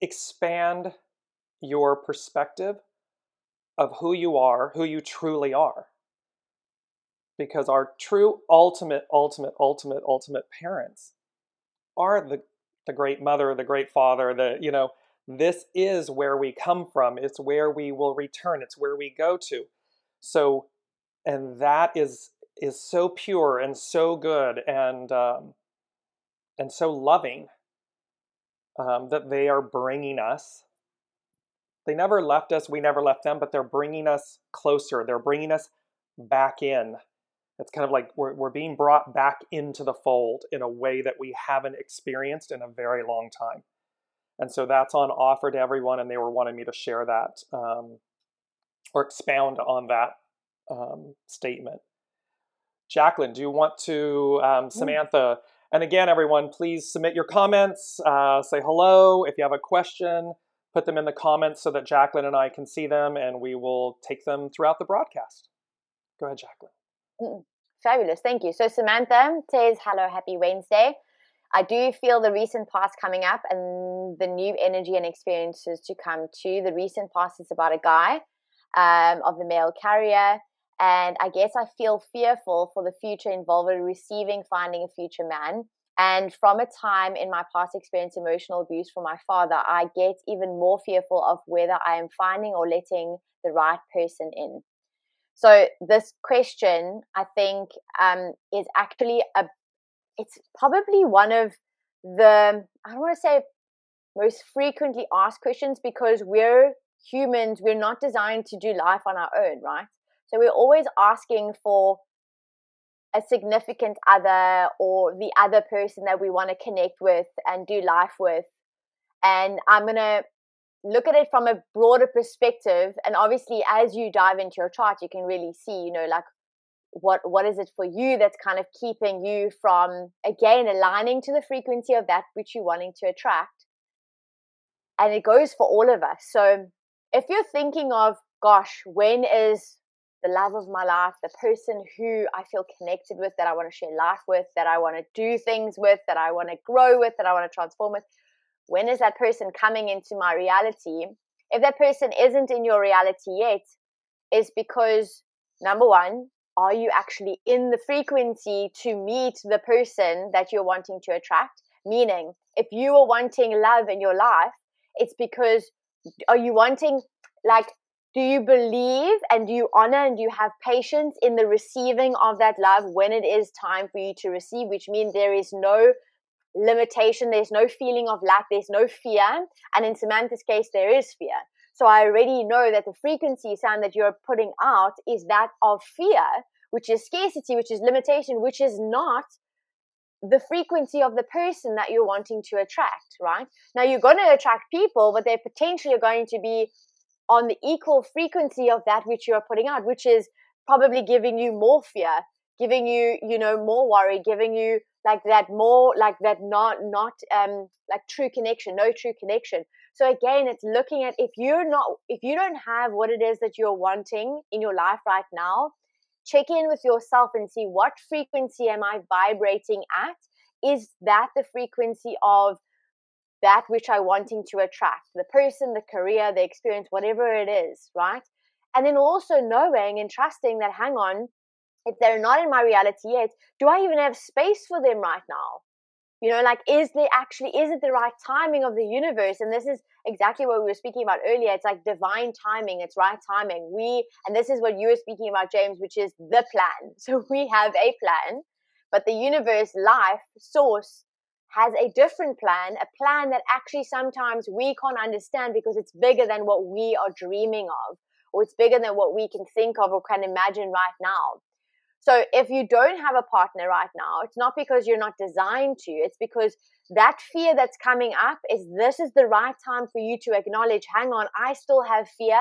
expand your perspective of who you are, who you truly are because our true ultimate, ultimate, ultimate, ultimate parents are the, the great mother, the great father, the, you know, this is where we come from. It's where we will return. It's where we go to. So, and that is is so pure and so good and um, and so loving um, that they are bringing us. They never left us. We never left them, but they're bringing us closer. They're bringing us back in it's kind of like we're, we're being brought back into the fold in a way that we haven't experienced in a very long time. And so that's on offer to everyone, and they were wanting me to share that um, or expound on that um, statement. Jacqueline, do you want to, um, Samantha? And again, everyone, please submit your comments, uh, say hello. If you have a question, put them in the comments so that Jacqueline and I can see them and we will take them throughout the broadcast. Go ahead, Jacqueline. Mm, fabulous. Thank you. So, Samantha says, Hello, happy Wednesday. I do feel the recent past coming up and the new energy and experiences to come too. The recent past is about a guy um, of the male carrier. And I guess I feel fearful for the future involved receiving, finding a future man. And from a time in my past experience, emotional abuse from my father, I get even more fearful of whether I am finding or letting the right person in. So this question, I think, um, is actually a it's probably one of the I don't want to say most frequently asked questions because we're humans, we're not designed to do life on our own, right? So we're always asking for a significant other or the other person that we want to connect with and do life with. And I'm going to look at it from a broader perspective. And obviously, as you dive into your chart, you can really see, you know, like what what is it for you that's kind of keeping you from again aligning to the frequency of that which you're wanting to attract and it goes for all of us so if you're thinking of gosh when is the love of my life the person who i feel connected with that i want to share life with that i want to do things with that i want to grow with that i want to transform with when is that person coming into my reality if that person isn't in your reality yet is because number one are you actually in the frequency to meet the person that you're wanting to attract? Meaning, if you are wanting love in your life, it's because are you wanting, like, do you believe and do you honor and do you have patience in the receiving of that love when it is time for you to receive, which means there is no limitation, there's no feeling of lack, there's no fear. And in Samantha's case, there is fear. So I already know that the frequency sound that you're putting out is that of fear, which is scarcity, which is limitation, which is not the frequency of the person that you're wanting to attract, right? Now you're going to attract people, but they're potentially going to be on the equal frequency of that which you're putting out, which is probably giving you more fear, giving you, you know, more worry, giving you like that more like that not not um like true connection, no true connection. So again, it's looking at if you're not, if you don't have what it is that you're wanting in your life right now, check in with yourself and see what frequency am I vibrating at? Is that the frequency of that which I wanting to attract? The person, the career, the experience, whatever it is, right? And then also knowing and trusting that, hang on, if they're not in my reality yet, do I even have space for them right now? you know like is there actually is it the right timing of the universe? And this is exactly what we were speaking about earlier. It's like divine timing. It's right timing. We and this is what you were speaking about james which is the plan. (laughs) So we have a plan but the universe life source has a different plan a plan that actually sometimes we can't understand because it's bigger than what we are dreaming of or it's bigger than what we can think of or can imagine right now so if you don't have a partner right now, it's not because you're not designed to, it's because that fear that's coming up is this is the right time for you to acknowledge, hang on, I still have fear,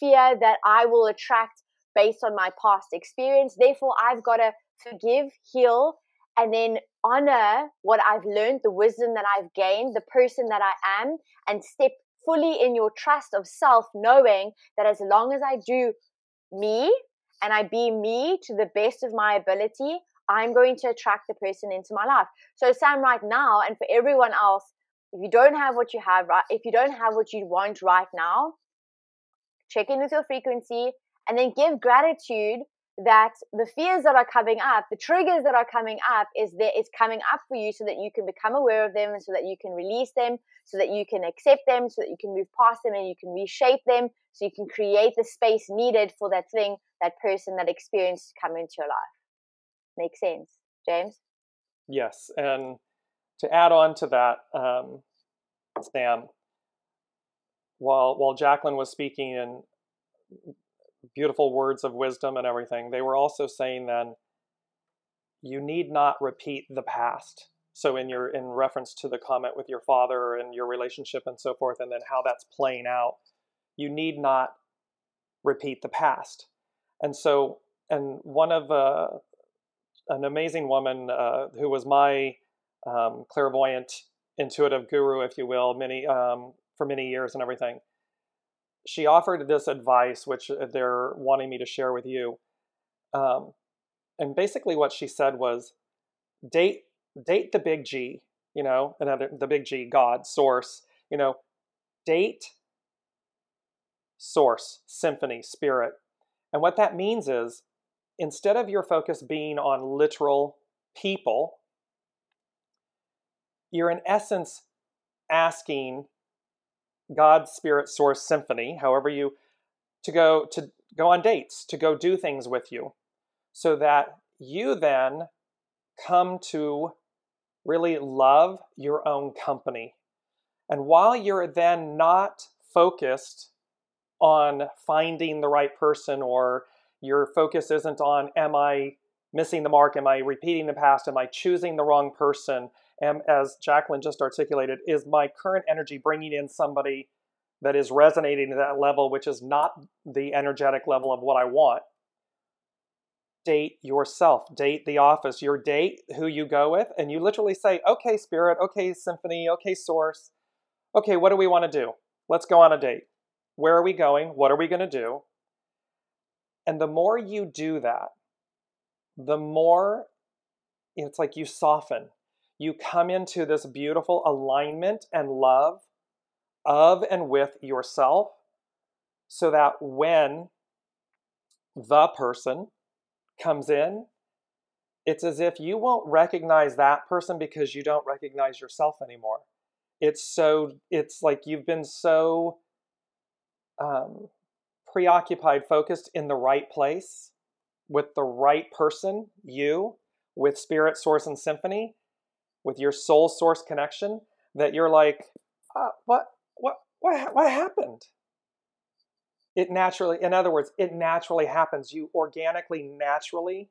fear that I will attract based on my past experience. Therefore, I've got to forgive, heal, and then honor what I've learned, the wisdom that I've gained, the person that I am, and step fully in your trust of self, knowing that as long as I do me and I be me to the best of my ability, I'm going to attract the person into my life. So, Sam, right now, and for everyone else, if you don't have what you have, right, if you don't have what you want right now, check in with your frequency and then give gratitude that the fears that are coming up, the triggers that are coming up, is there is coming up for you so that you can become aware of them and so that you can release them, so that you can accept them, so that you can move past them and you can reshape them, so you can create the space needed for that thing, that person, that experience to come into your life. Makes sense, James? Yes, and to add on to that, um, Sam, while while Jacqueline was speaking and beautiful words of wisdom and everything, they were also saying then you need not repeat the past. So in your in reference to the comment with your father and your relationship and so forth, and then how that's playing out, you need not repeat the past. And so, and one of uh, an amazing woman uh, who was my um, clairvoyant intuitive guru, if you will, many um, for many years and everything. She offered this advice, which uh, they're wanting me to share with you. Um, and basically, what she said was, date date the big G, you know, another the big G, God, source, you know, date source, symphony, spirit. And what that means is instead of your focus being on literal people, you're in essence asking God, Spirit, Source, Symphony, however you, to go to go on dates, to go do things with you, so that you then come to really love your own company. And while you're then not focused on finding the right person or your focus isn't on am I missing the mark? Am I repeating the past? Am I choosing the wrong person? Am, as Jacqueline just articulated, is my current energy bringing in somebody that is resonating to that level, which is not the energetic level of what I want? Date yourself, date the office, your date who you go with, and you literally say, okay, spirit, okay, symphony, okay, source, okay, what do we want to do? Let's go on a date. Where are we going? What are we going to do? And the more you do that, the more it's like you soften. You come into this beautiful alignment and love of and with yourself so that when the person comes in, it's as if you won't recognize that person because you don't recognize yourself anymore. It's so, it's like you've been so um, preoccupied, focused in the right place with the right person, you, with spirit, source, and symphony, with your soul source connection, that you're like, uh, what, what, what, what happened? It naturally, in other words, it naturally happens. You organically, naturally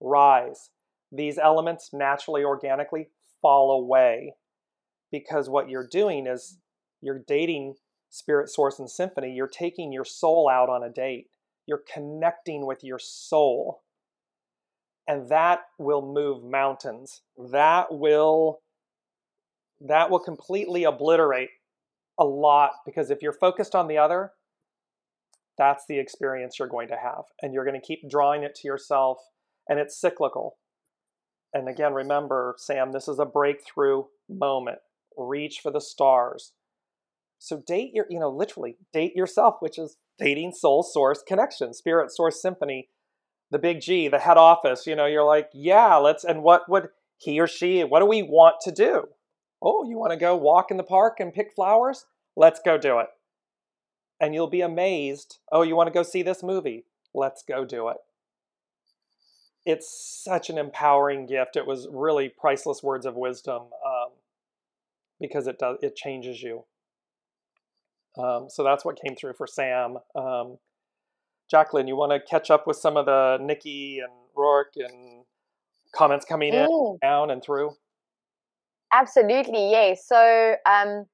rise. These elements naturally, organically fall away because what you're doing is you're dating spirit, source, and symphony, you're taking your soul out on a date. You're connecting with your soul. And that will move mountains. That will that will completely obliterate a lot because if you're focused on the other, that's the experience you're going to have. And you're going to keep drawing it to yourself, and it's cyclical. And again, remember, Sam, this is a breakthrough moment. Reach for the stars. So date your, you know, literally date yourself, which is dating soul source connection, spirit source symphony, the big G, the head office. You know, you're like, yeah, let's, and what would he or she, what do we want to do? Oh, you want to go walk in the park and pick flowers? Let's go do it. And you'll be amazed. Oh, you want to go see this movie? Let's go do it. It's such an empowering gift. It was really priceless words of wisdom um, because it does it changes you. Um, so that's what came through for Sam. Um, Jacqueline, you want to catch up with some of the Nikki and Rourke and comments coming in, mm. down, and through? Absolutely, yes. So, um,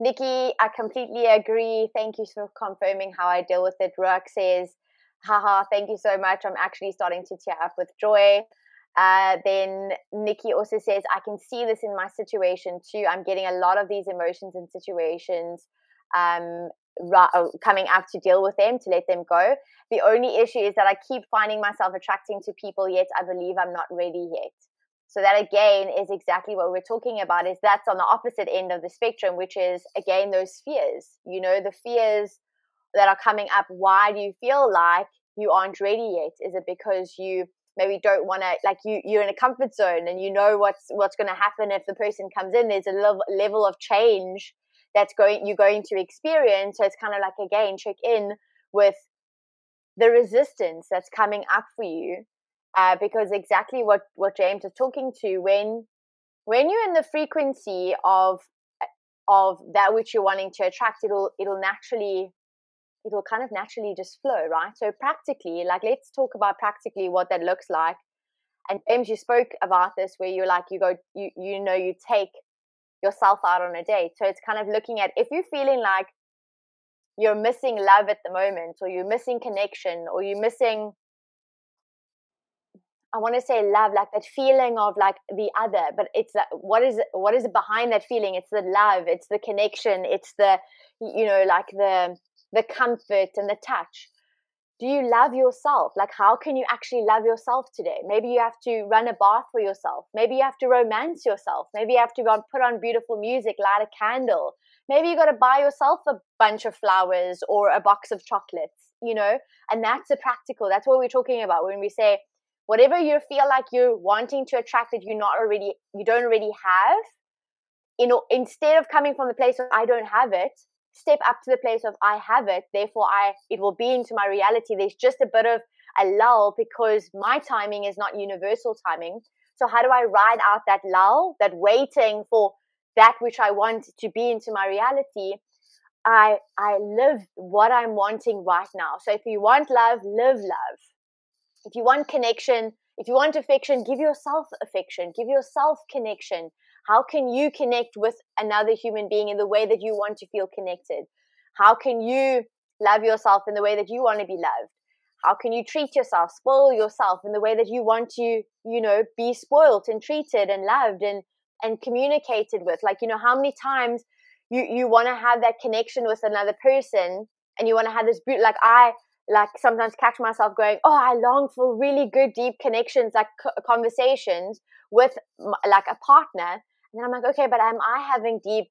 Nikki, I completely agree. Thank you for confirming how I deal with it. Rourke says, haha, thank you so much. I'm actually starting to tear up with joy. Uh, then Nikki also says, I can see this in my situation too. I'm getting a lot of these emotions and situations um, Uh, coming up to deal with them, to let them go. The only issue is that I keep finding myself attracting to people, yet I believe I'm not ready yet. So that again is exactly what we're talking about. Is that's on the opposite end of the spectrum, which is again those fears. You know, the fears that are coming up. Why do you feel like you aren't ready yet? Is it because you maybe don't want to like you you're in a comfort zone and you know what's what's going to happen if the person comes in there's a level, level of change that's going you're going to experience. So it's kind of like again check in with the resistance that's coming up for you, uh, because exactly what what James is talking to when when you're in the frequency of of that which you're wanting to attract, it'll it'll naturally it'll kind of naturally just flow, right? So practically, like let's talk about practically what that looks like. And James, you spoke about this where you're like you go you you know you take yourself out on a date. So it's kind of looking at if you're feeling like you're missing love at the moment, or you're missing connection, or you're missing, I want to say love, like that feeling of like the other, but it's that what is what is behind that feeling? It's the love, it's the connection, it's the you know like the the comfort and the touch. Do you love yourself? Like how can you actually love yourself today? Maybe you have to run a bath for yourself. Maybe you have to romance yourself. Maybe you have to go and put on beautiful music, light a candle. Maybe you got to buy yourself a bunch of flowers or a box of chocolates, you know? And that's the practical. That's what we're talking about when we say whatever you feel like you're wanting to attract that you're not already you don't already have you know instead of coming from the place of i don't have it step up to the place of i have it therefore i it will be into my reality. There's just a bit of a lull because my timing is not universal timing. So how do i ride out that lull that waiting for that which i want to be into my reality? I i live what i'm wanting right now. So if you want love live love. If you want connection, if you want affection, give yourself affection, give yourself connection. How can you connect with another human being in the way that you want to feel connected? How can you love yourself in the way that you want to be loved? How can you treat yourself, spoil yourself in the way that you want to, you know, be spoiled and treated and loved and and communicated with? Like, you know, how many times you you want to have that connection with another person and you want to have this beauty like I like sometimes catch myself going, oh, I long for really good, deep connections, like conversations with like a partner. And I'm like, okay, but am I having deep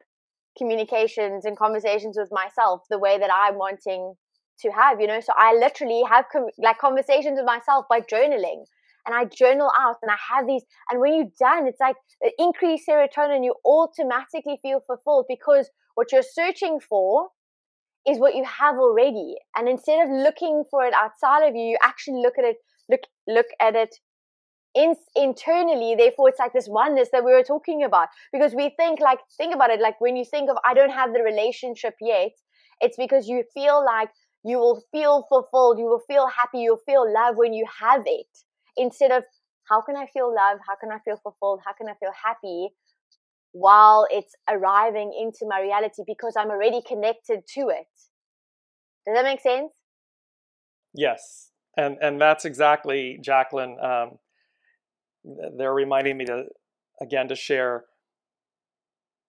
communications and conversations with myself the way that I'm wanting to have, you know? So I literally have com- like conversations with myself by journaling. And I journal out and I have these. And when you're done, it's like uh, increased serotonin, you automatically feel fulfilled because what you're searching for is what you have already. And instead of looking for it outside of you, you actually look at it, look, look at it in, internally. Therefore, it's like this oneness that we were talking about. Because we think like, think about it, like when you think of, I don't have the relationship yet, it's because you feel like you will feel fulfilled, you will feel happy, you'll feel love when you have it. Instead of, how can I feel love? How can I feel fulfilled? How can I feel happy? while it's arriving into my reality because I'm already connected to it. Does that make sense? Yes, and and that's exactly Jacqueline. Um, they're reminding me to again to share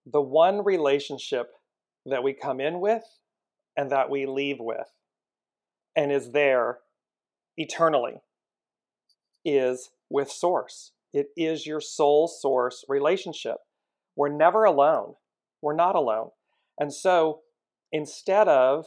the one relationship that we come in with and that we leave with, and is there eternally, is with Source. It is your soul source relationship. We're never alone. We're not alone. And so instead of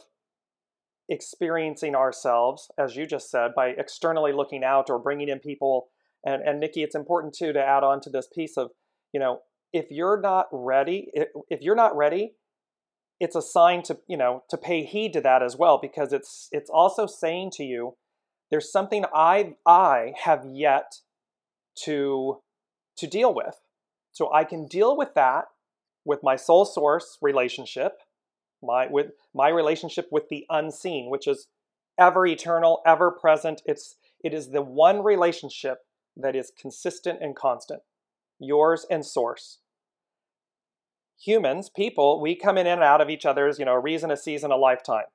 experiencing ourselves, as you just said, by externally looking out or bringing in people, and, and Nikki, it's important too to add on to this piece of, you know, if you're not ready, if you're not ready, it's a sign to, you know, to pay heed to that as well, because it's it's also saying to you, there's something I I have yet to to deal with. So I can deal with that with my soul source relationship, my with my relationship with the unseen, which is ever eternal, ever present. It's it is the one relationship that is consistent and constant. Yours and source. Humans, people, we come in and out of each other's, you know, a reason, a season, a lifetime.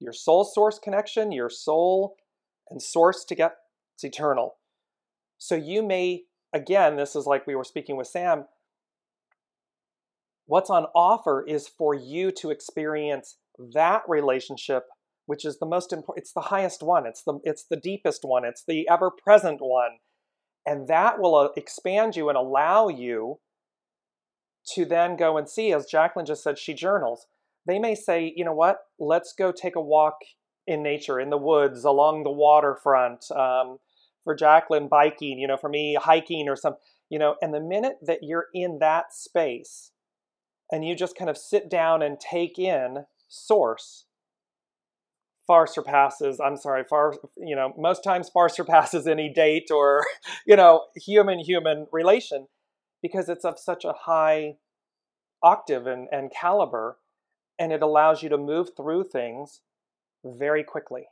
Your soul source connection, your soul and source to get it's eternal. So you may again, this is like we were speaking with Sam. What's on offer is for you to experience that relationship, which is the most important. It's the highest one. It's the it's the deepest one. It's the ever present one, and that will uh, expand you and allow you to then go and see. As Jacqueline just said, she journals. They may say, you know what? Let's go take a walk in nature, in the woods, along the waterfront. Um, for Jacqueline biking, you know, for me hiking or some, you know, and the minute that you're in that space and you just kind of sit down and take in source far surpasses i'm sorry far you know most times far surpasses any date or (laughs) you know human human relation because it's of such a high octave and, and caliber and it allows you to move through things very quickly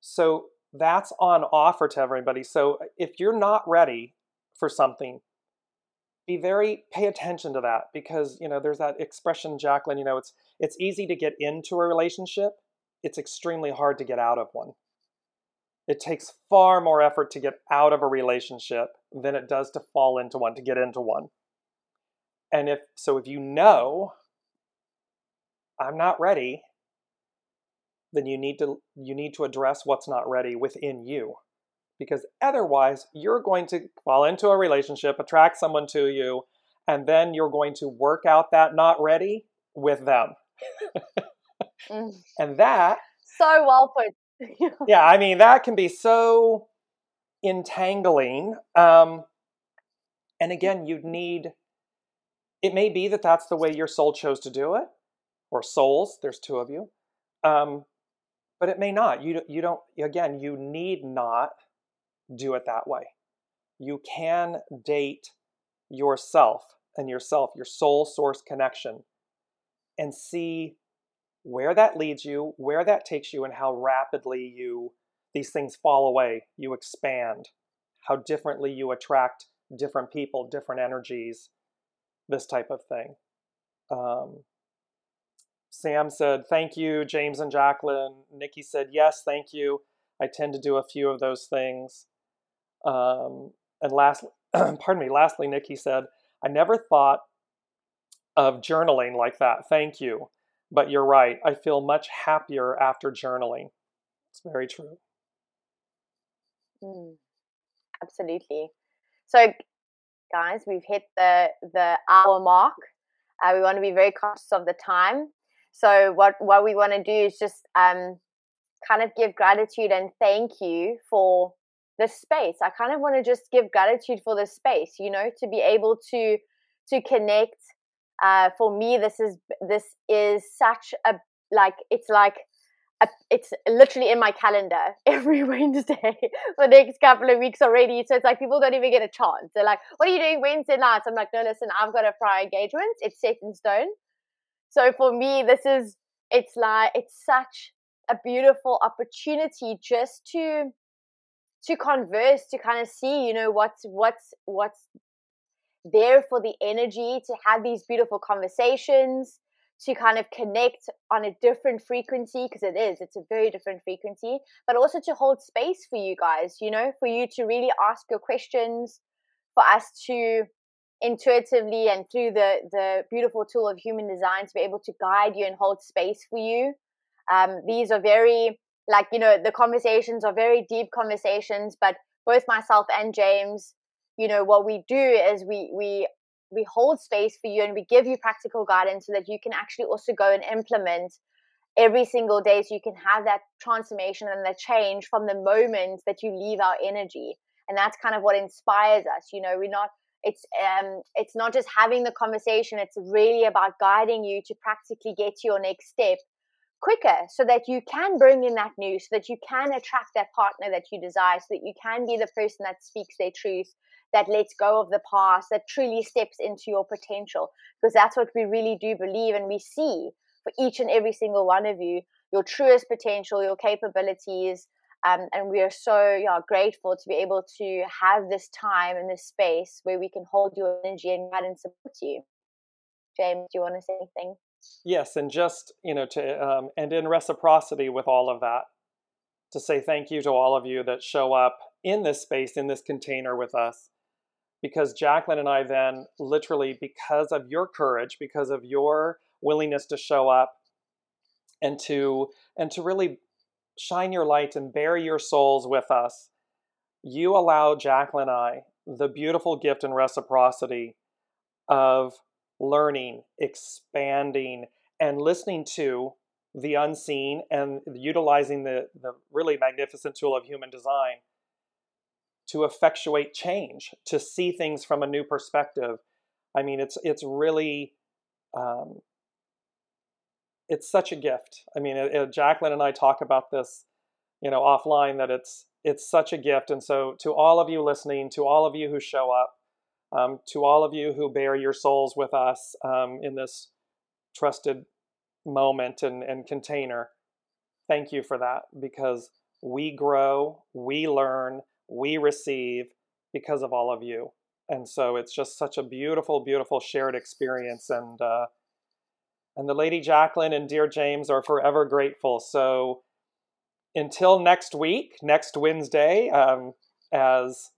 so that's on offer to everybody. So if you're not ready for something, be very pay attention to that because you know there's that expression, Jacqueline. You know it's it's easy to get into a relationship. It's extremely hard to get out of one. It takes far more effort to get out of a relationship than it does to fall into one, to get into one. And if so, if you know I'm not ready, then you need to you need to address what's not ready within you. Because otherwise, you're going to fall into a relationship, attract someone to you, and then you're going to work out that not ready with them. (laughs) mm. And that so well put. (laughs) yeah, I mean that can be so entangling. Um, and again, you'd need. It may be that that's the way your soul chose to do it, or souls. There's two of you, um, but it may not. You you don't. Again, you need not do it that way. You can date yourself and yourself, your soul source connection, and see where that leads you, where that takes you, and how rapidly you these things fall away. You expand, how differently you attract different people, different energies, this type of thing. Um, Sam said, Thank you, James and Jacqueline. Nikki said, Yes, thank you. I tend to do a few of those things. Um, and last, (clears throat) pardon me, lastly, Nikki said, I never thought of journaling like that. Thank you. But you're right. I feel much happier after journaling. It's very true. Mm, absolutely. So, guys, we've hit the the hour mark. Uh, we want to be very conscious of the time. So, what what we want to do is just um, kind of give gratitude and thank you for the space. I kind of want to just give gratitude for the space. You know, to be able to to connect. Uh, for me, this is this is such a like it's like it's literally in my calendar (laughs) every Wednesday (laughs) for the next couple of weeks already. So it's like people don't even get a chance. They're like, "What are you doing Wednesday nights?" I'm like, "No, listen, I've got a prior engagement. It's set in stone." So for me, this is it's like it's such a beautiful opportunity just to to converse, to kind of see, you know, what's what's what's there for the energy to have these beautiful conversations to kind of connect on a different frequency because it is it's a very different frequency but also to hold space for you guys you know for you to really ask your questions for us to intuitively and through the the beautiful tool of human design to be able to guide you and hold space for you. Um, these are very like you know the conversations are very deep conversations but both myself and james you know what we do is we we we hold space for you and we give you practical guidance so that you can actually also go and implement every single day so you can have that transformation and that change from the moment that you leave our energy. And that's kind of what inspires us you know we're not it's um it's not just having the conversation it's really about guiding you to practically get to your next step quicker so that you can bring in that news so that you can attract that partner that you desire so that you can be the person that speaks their truth that lets go of the past, that truly steps into your potential. Because that's what we really do believe and we see for each and every single one of you, your truest potential, your capabilities. Um, and we are so yeah, grateful to be able to have this time and this space where we can hold your energy and guide and support you. James, do you want to say anything? Yes, and just you know to um, and in reciprocity with all of that, to say thank you to all of you that show up in this space in this container with us because Jacqueline and I then literally, because of your courage, because of your willingness to show up and to and to really shine your light and bear your souls with us, you allow Jacqueline and I the beautiful gift and reciprocity of learning, expanding, and listening to the unseen and utilizing the, the really magnificent tool of human design to effectuate change, to see things from a new perspective. I mean, it's it's really um, it's such a gift. I mean, it, it, Jacqueline and I talk about this, you know, offline that it's it's such a gift. And so, to all of you listening, to all of you who show up, um, to all of you who bear your souls with us um, in this trusted moment and, and container, thank you for that because we grow, we learn, we receive because of all of you. And so it's just such a beautiful, beautiful shared experience. And uh, and the Lady Jacqueline and dear James are forever grateful. So until next week, next Wednesday, um, as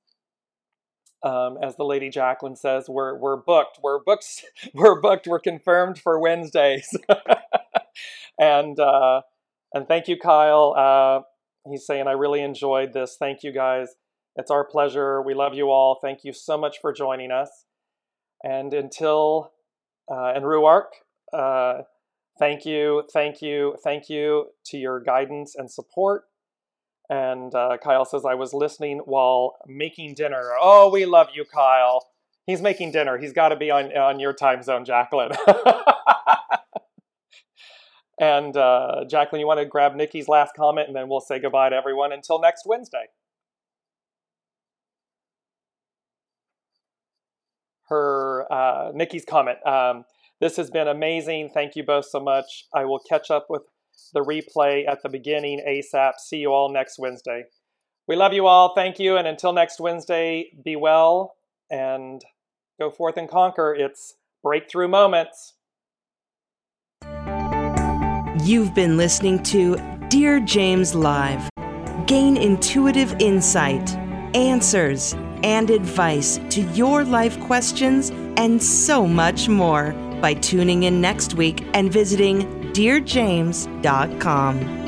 um, as the lady Jacqueline says, we're we're booked. We're booked. (laughs) We're booked. We're confirmed for Wednesdays. (laughs) and uh, and thank you, Kyle. Uh, he's saying I really enjoyed this. Thank you, guys. It's our pleasure. We love you all. Thank you so much for joining us. And until uh, and Ruark, uh, thank you, thank you, thank you to your guidance and support. And uh, Kyle says, I was listening while making dinner. Oh, we love you, Kyle. He's making dinner. He's got to be on, on your time zone, Jacqueline. (laughs) and uh, Jacqueline, you want to grab Nikki's last comment and then we'll say goodbye to everyone until next Wednesday. Her, uh, Nikki's comment. Um, this has been amazing. Thank you both so much. I will catch up with the replay at the beginning ASAP. See you all next Wednesday. We love you all. Thank you. And until next Wednesday, be well and go forth and conquer. It's breakthrough moments. You've been listening to Dear James Live. Gain intuitive insight, answers, and advice to your life questions and so much more by tuning in next week and visiting DearJames.com.